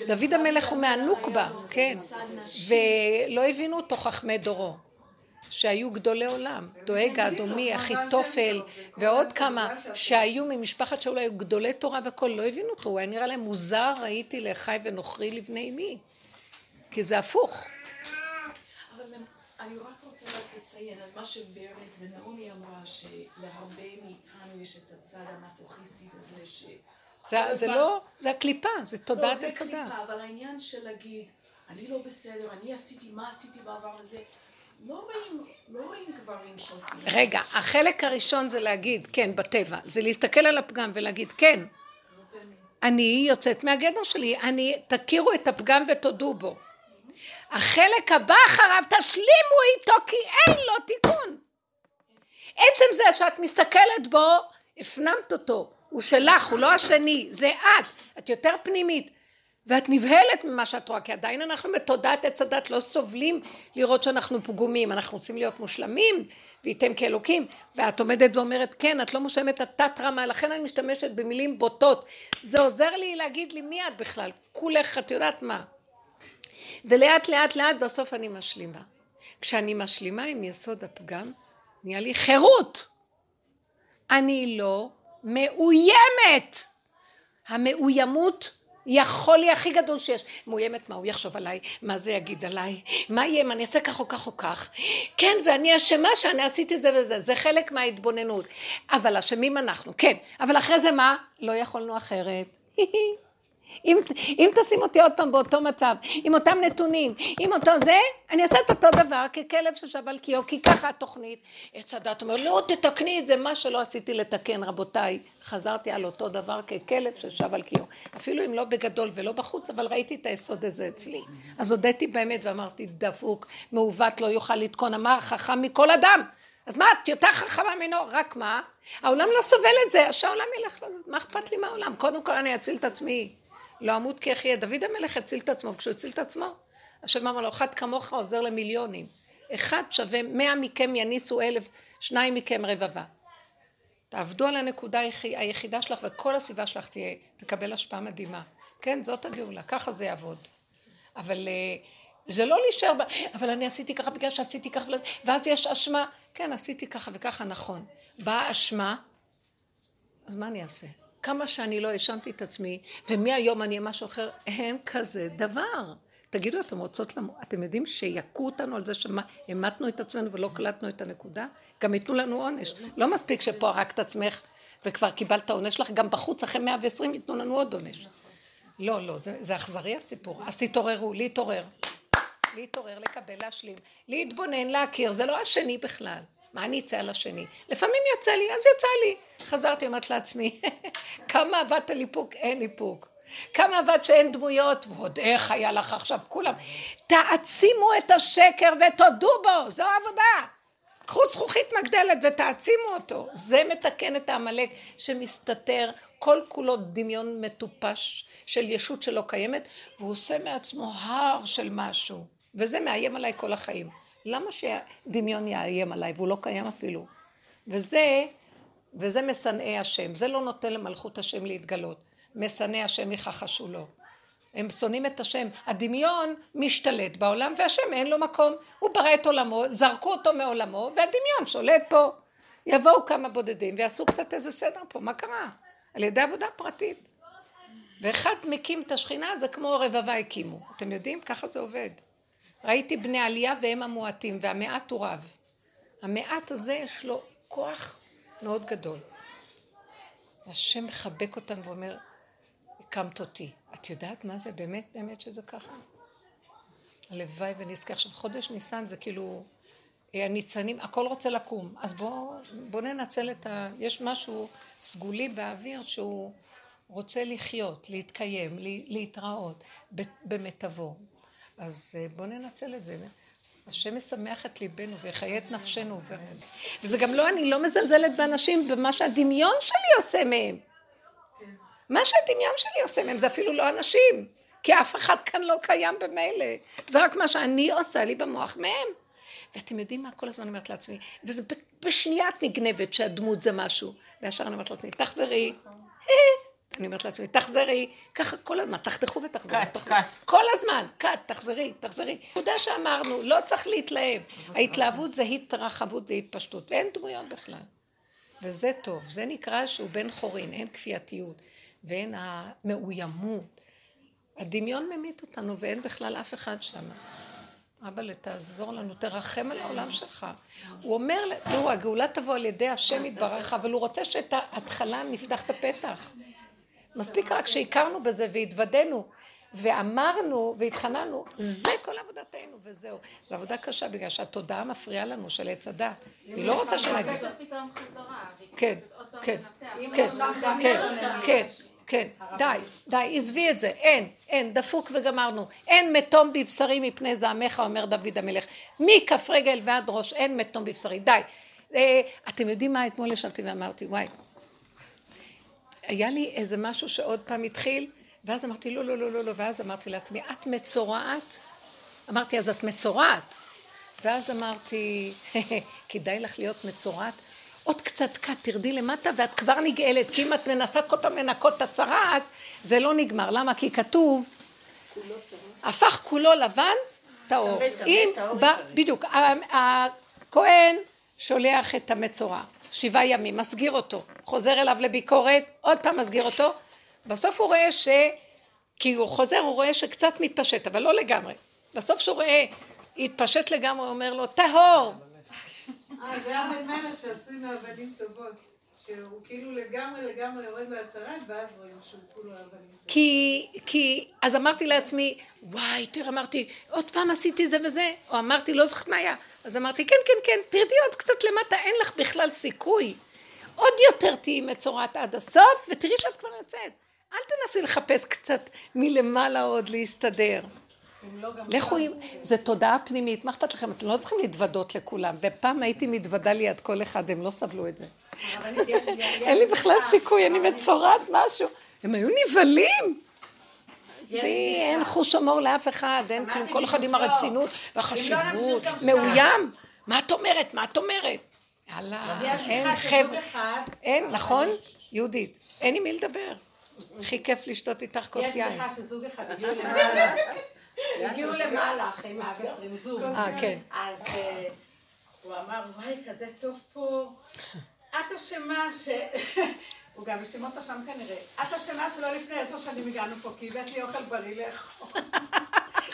דוד המלך הוא מהנוקבה, כן. ולא הבינו אותו חכמי דורו, שהיו גדולי עולם. דואג האדומי, אחיתופל, ועוד כמה שהיו ממשפחת שאול, היו גדולי תורה והכול, לא הבינו אותו, הוא היה נראה להם מוזר, הייתי לאחי ונוכרי לבני אמי. כי זה הפוך. אבל אני רק לציין, אז מה שוורד ונעמי אמרה, שלהרבה מאיתנו יש את הצד המסוכיסטי הזה, ש... זה, זה לא, זה הקליפה, זה תודעת לא, זה עץ הדת. קליפה, אבל העניין של להגיד, אני לא בסדר, אני עשיתי מה עשיתי בעבר הזה, לא רואים, לא רואים גברים שעושים זה. רגע, החלק הראשון זה להגיד, כן, בטבע, זה להסתכל על הפגם ולהגיד, כן, אני יוצאת מהגדר שלי, אני, תכירו את הפגם ותודו בו. החלק הבא אחריו, תשלימו איתו כי אין לו תיקון. עצם זה שאת מסתכלת בו, הפנמת אותו, הוא שלך, הוא לא השני, זה את, את יותר פנימית. ואת נבהלת ממה שאת רואה, כי עדיין אנחנו בתודעת עץ הדת לא סובלים לראות שאנחנו פגומים, אנחנו רוצים להיות מושלמים, וייתם כאלוקים, ואת עומדת ואומרת, כן, את לא מושלמת, את תת רמה, לכן אני משתמשת במילים בוטות. זה עוזר לי להגיד לי, מי את בכלל? כולך, את יודעת מה. ולאט לאט לאט בסוף אני משלימה. כשאני משלימה עם יסוד הפגם, נהיה לי חירות. אני לא מאוימת. המאוימות היא החולי הכי גדול שיש. מאוימת מה הוא יחשוב עליי, מה זה יגיד עליי, מה יהיה אם אני אעשה כך או כך או כך. כן, זה אני אשמה שאני עשיתי זה וזה, זה חלק מההתבוננות. אבל אשמים אנחנו, כן. אבל אחרי זה מה? לא יכולנו אחרת. אם, אם תשים אותי עוד פעם באותו מצב, עם אותם נתונים, עם אותו זה, אני אעשה את אותו דבר ככלב ששב על קיו, כי ככה התוכנית. עץ הדת אומר, לא, תתקני את זה, מה שלא עשיתי לתקן, רבותיי. חזרתי על אותו דבר ככלב ששב על קיו. אפילו אם לא בגדול ולא בחוץ, אבל ראיתי את היסוד הזה אצלי. אז הודיתי באמת ואמרתי, דפוק, מעוות לא יוכל לתקון, אמר חכם מכל אדם. אז מה, את יותר חכמה ממנו, רק מה? העולם לא סובל את זה, שהעולם ילך לזה, מה אכפת לי מהעולם? קודם כל אני אציל את עצמי. לא אמות כי אחיה. דוד המלך הציל את עצמו, וכשהוא הציל את עצמו, השם אמר לו, אחד כמוך עוזר למיליונים. אחד שווה, מאה מכם יניסו אלף, שניים מכם רבבה. תעבדו על הנקודה היחידה שלך, וכל הסביבה שלך תהיה, תקבל השפעה מדהימה. כן, זאת הגאולה, ככה זה יעבוד. אבל אה, זה לא להישאר. אבל אני עשיתי ככה בגלל שעשיתי ככה, ואז יש אשמה. כן, עשיתי ככה וככה, נכון. באה אשמה, אז מה אני אעשה? כמה שאני לא האשמתי את עצמי, ומהיום אני אהיה משהו אחר, אין כזה דבר. תגידו, אתם רוצות למות, אתם יודעים שיכו אותנו על זה שהמתנו את עצמנו ולא קלטנו את הנקודה? גם ייתנו לנו עונש. לא מספיק שפה הרגת עצמך וכבר קיבלת עונש לך, גם בחוץ אחרי 120 ייתנו לנו עוד עונש. לא, לא, זה, זה אכזרי הסיפור. אז תתעוררו, להתעורר. להתעורר, לקבל, להשלים. להתבונן, להכיר, זה לא השני בכלל. מה אני אצא על השני? לפעמים יוצא לי, אז יצא לי. חזרתי, אמרת לעצמי, כמה עבדת על איפוק? אין איפוק. כמה עבדת שאין דמויות? ועוד איך היה לך עכשיו כולם. תעצימו את השקר ותודו בו, זו העבודה. קחו זכוכית מגדלת ותעצימו אותו. זה מתקן את העמלק שמסתתר כל כולו דמיון מטופש של ישות שלא קיימת, והוא עושה מעצמו הר של משהו. וזה מאיים עליי כל החיים. למה שדמיון יאיים עליי, והוא לא קיים אפילו? וזה, וזה משנאי השם, זה לא נותן למלכות השם להתגלות. משנאי השם יכחשו לו. הם שונאים את השם. הדמיון משתלט בעולם והשם אין לו מקום. הוא ברא את עולמו, זרקו אותו מעולמו והדמיון שולט פה. יבואו כמה בודדים ויעשו קצת איזה סדר פה, מה קרה? על ידי עבודה פרטית. ואחד מקים את השכינה זה כמו רבבה הקימו. אתם יודעים? ככה זה עובד. ראיתי בני עלייה והם המועטים והמעט הוא רב. המעט הזה יש לו כוח מאוד גדול. השם מחבק אותנו ואומר, הקמת אותי. את יודעת מה זה באמת באמת שזה ככה? הלוואי ונזכה. עכשיו חודש ניסן זה כאילו הניצנים, הכל רוצה לקום. אז בואו בוא ננצל את ה... יש משהו סגולי באוויר שהוא רוצה לחיות, להתקיים, להתראות במיטבו. אז אה, בואו ננצל את זה. השם משמח את ליבנו ויחיה את נפשנו. ו... וזה גם לא, אני לא מזלזלת באנשים במה שהדמיון שלי עושה מהם. מה שהדמיון שלי עושה מהם זה אפילו לא אנשים. כי אף אחד כאן לא קיים במילא. זה רק מה שאני עושה לי במוח מהם. ואתם יודעים מה? כל הזמן אומרת לעצמי, וזה בשנייה את נגנבת שהדמות זה משהו. וישר אני אומרת לעצמי, תחזרי. אני אומרת לעצמי, תחזרי, ככה כל הזמן, תחתכו ותחזרי. קאט, קאט. כל הזמן, קאט, תחזרי, תחזרי. תודה שאמרנו, לא צריך להתלהב. ההתלהבות זה התרחבות והתפשטות, ואין דמויות בכלל. וזה טוב, זה נקרא שהוא בן חורין, אין כפייתיות, ואין המאוימות. הדמיון ממית אותנו, ואין בכלל אף אחד שם. אבא, תעזור לנו, תרחם על העולם שלך. הוא אומר, תראו, הגאולה תבוא על ידי השם יתברך, אבל הוא רוצה שאת ההתחלה נפתח את הפתח. מספיק רק שהכרנו בזה והתוודענו ואמרנו והתחננו, זה כל עבודתנו וזהו. זו עבודה קשה בגלל שהתודעה מפריעה לנו של עץ הדת. היא לא רוצה שנגיד. כן, כן, כן, כן, כן. כן, די, די, עזבי את זה, אין, אין, דפוק וגמרנו, אין מתום בבשרי מפני זעמך, אומר דוד המלך, מכף רגל ועד ראש, אין מתום בבשרי, די. אה, אתם יודעים מה, אתמול ישבתי ואמרתי, וואי, היה לי איזה משהו שעוד פעם התחיל, ואז אמרתי, לא, לא, לא, לא, לא, ואז אמרתי לעצמי, את מצורעת? אמרתי, אז את מצורעת. ואז אמרתי, כדאי לך להיות מצורעת. עוד קצת קט, תרדי למטה ואת כבר נגאלת, כי אם את מנסה כל פעם לנקות את הצרעת, זה לא נגמר. למה? כי כתוב, הפך כולו לבן, טהור. אם, בדיוק, הכהן שולח את המצורע. שבעה ימים, מסגיר אותו, חוזר אליו לביקורת, עוד פעם מסגיר אותו, בסוף הוא רואה ש... כי הוא חוזר, הוא רואה שקצת מתפשט, אבל לא לגמרי. בסוף שהוא רואה, התפשט לגמרי, הוא אומר לו, טהור. אה, זה אבן מלך שעשוי מאבנים טובות. שהוא כאילו לגמרי לגמרי יורד להצהרת, ואז רואים שהוא כולו אבנים. כי, כי, אז אמרתי לעצמי, וואי, תראה, אמרתי, עוד פעם עשיתי זה וזה, או אמרתי, לא זוכרת מה היה. אז אמרתי, כן, כן, כן, תרדי עוד קצת למטה, אין לך בכלל סיכוי. עוד יותר תהיי מצורעת עד הסוף, ותראי שאת כבר יוצאת. אל תנסי לחפש קצת מלמעלה עוד להסתדר. לא לכו עם... זה תודעה פנימית, מה אכפת לכם? אתם לא צריכים להתוודות לכולם. ופעם הייתי מתוודה ליד כל אחד, הם לא סבלו את זה. אין לי בכלל סיכוי, אני מצורעת משהו. הם היו נבהלים. עזבי, אין חוש הומור לאף אחד, אין כלום, כל אחד עם הרצינות והחשיבות, מאוים. מה את אומרת? מה את אומרת? יאללה, אין חבר'ה, אין, נכון? יהודית, אין עם מי לדבר. הכי כיף לשתות איתך כוס יין. יש לך שזוג אחד הגיעו למעלה, הגיעו למעלה אחרי 120 זוג. אה, כן. אז אה, הוא אמר, וואי, כזה טוב פה. את אשמה ש... הוא גם האשים אותה שם כנראה. את אשמה שלא לפני עשר שנים הגענו פה, כי הבאת לי אוכל בריא לאכול.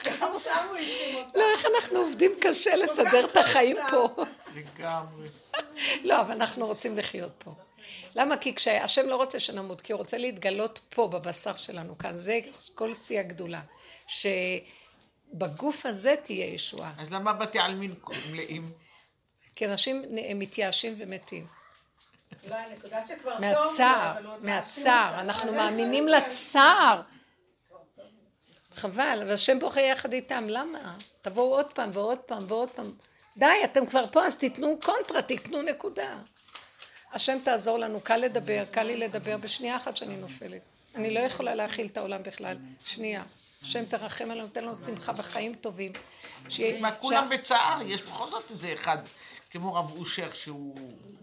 גם שם הוא האשים אותה. לא, איך אנחנו עובדים קשה לסדר את החיים פה. לגמרי. לא, אבל אנחנו רוצים לחיות פה. למה? כי כשהשם לא רוצה שנמות, כי הוא רוצה להתגלות פה, בבשר שלנו כאן. זה כל שיא הגדולה. שבגוף הזה תהיה ישועה. אז למה בתי עלמין מלאים? כי אנשים מתייאשים ומתים. לא, מהצער, מהצער, אנחנו מאמינים לצער. חבל, והשם בוכה יחד איתם, למה? תבואו עוד פעם ועוד פעם ועוד פעם. די, אתם כבר פה, אז תיתנו קונטרה, תיתנו נקודה. השם תעזור לנו, קל לדבר, קל לי לדבר בשנייה אחת שאני נופלת. אני לא יכולה להכיל את העולם בכלל. שנייה. השם תרחם עלינו, תן לנו שמחה וחיים טובים. מה, כולם בצער, יש בכל זאת איזה אחד. כמו רב אושר שהוא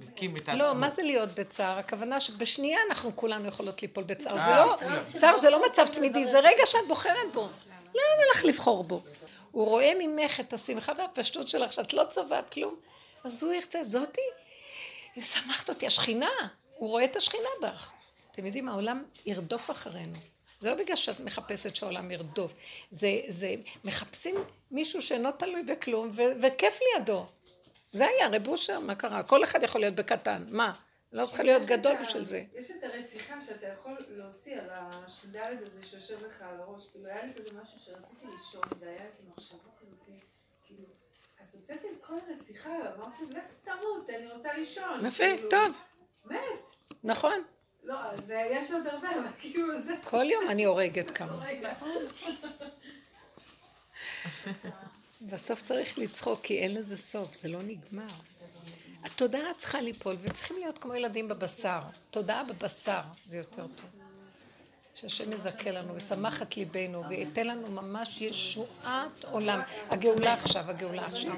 הקים את לא, עצמו. לא, מה זה להיות בצער? הכוונה שבשנייה אנחנו כולנו יכולות ליפול בצער. זה לא, צער זה לא מצב תמידי, זה רגע שאת בוחרת בו. למה לך לבחור בו? הוא רואה ממך את השמחה והפשטות שלך, שאת לא צובעת כלום, אז הוא ירצה, זאתי, היא שמחת אותי, השכינה, הוא רואה את השכינה בך. אתם יודעים, העולם ירדוף אחרינו. זה לא בגלל שאת מחפשת שהעולם ירדוף. זה, זה, מחפשים מישהו שאינו תלוי בכלום, ו, וכיף לידו. זה היה רב אושר, מה קרה? כל אחד יכול להיות בקטן, מה? לא צריכה להיות גדול בשביל זה. יש את הרציחה שאתה יכול להוציא על השדלת הזה שיושב לך על הראש, כאילו היה לי כזה משהו שרציתי לישון, והיה איזה מחשבה כזאת, כאילו, אז הוצאתי את כל הרציחה, אמרתי, לך תמות, אני רוצה לישון. יפה, כאילו, טוב. מת. נכון. לא, זה, יש עוד הרבה, אבל כאילו זה... כל יום אני הורגת כמה. בסוף צריך לצחוק, כי אין לזה סוף, זה לא נגמר. התודעה צריכה ליפול, וצריכים להיות כמו ילדים בבשר. תודעה בבשר, זה יותר טוב. שהשם יזכה לנו, וישמח את ליבנו, וייתן לנו ממש ישועת עולם. הגאולה עכשיו, הגאולה עכשיו.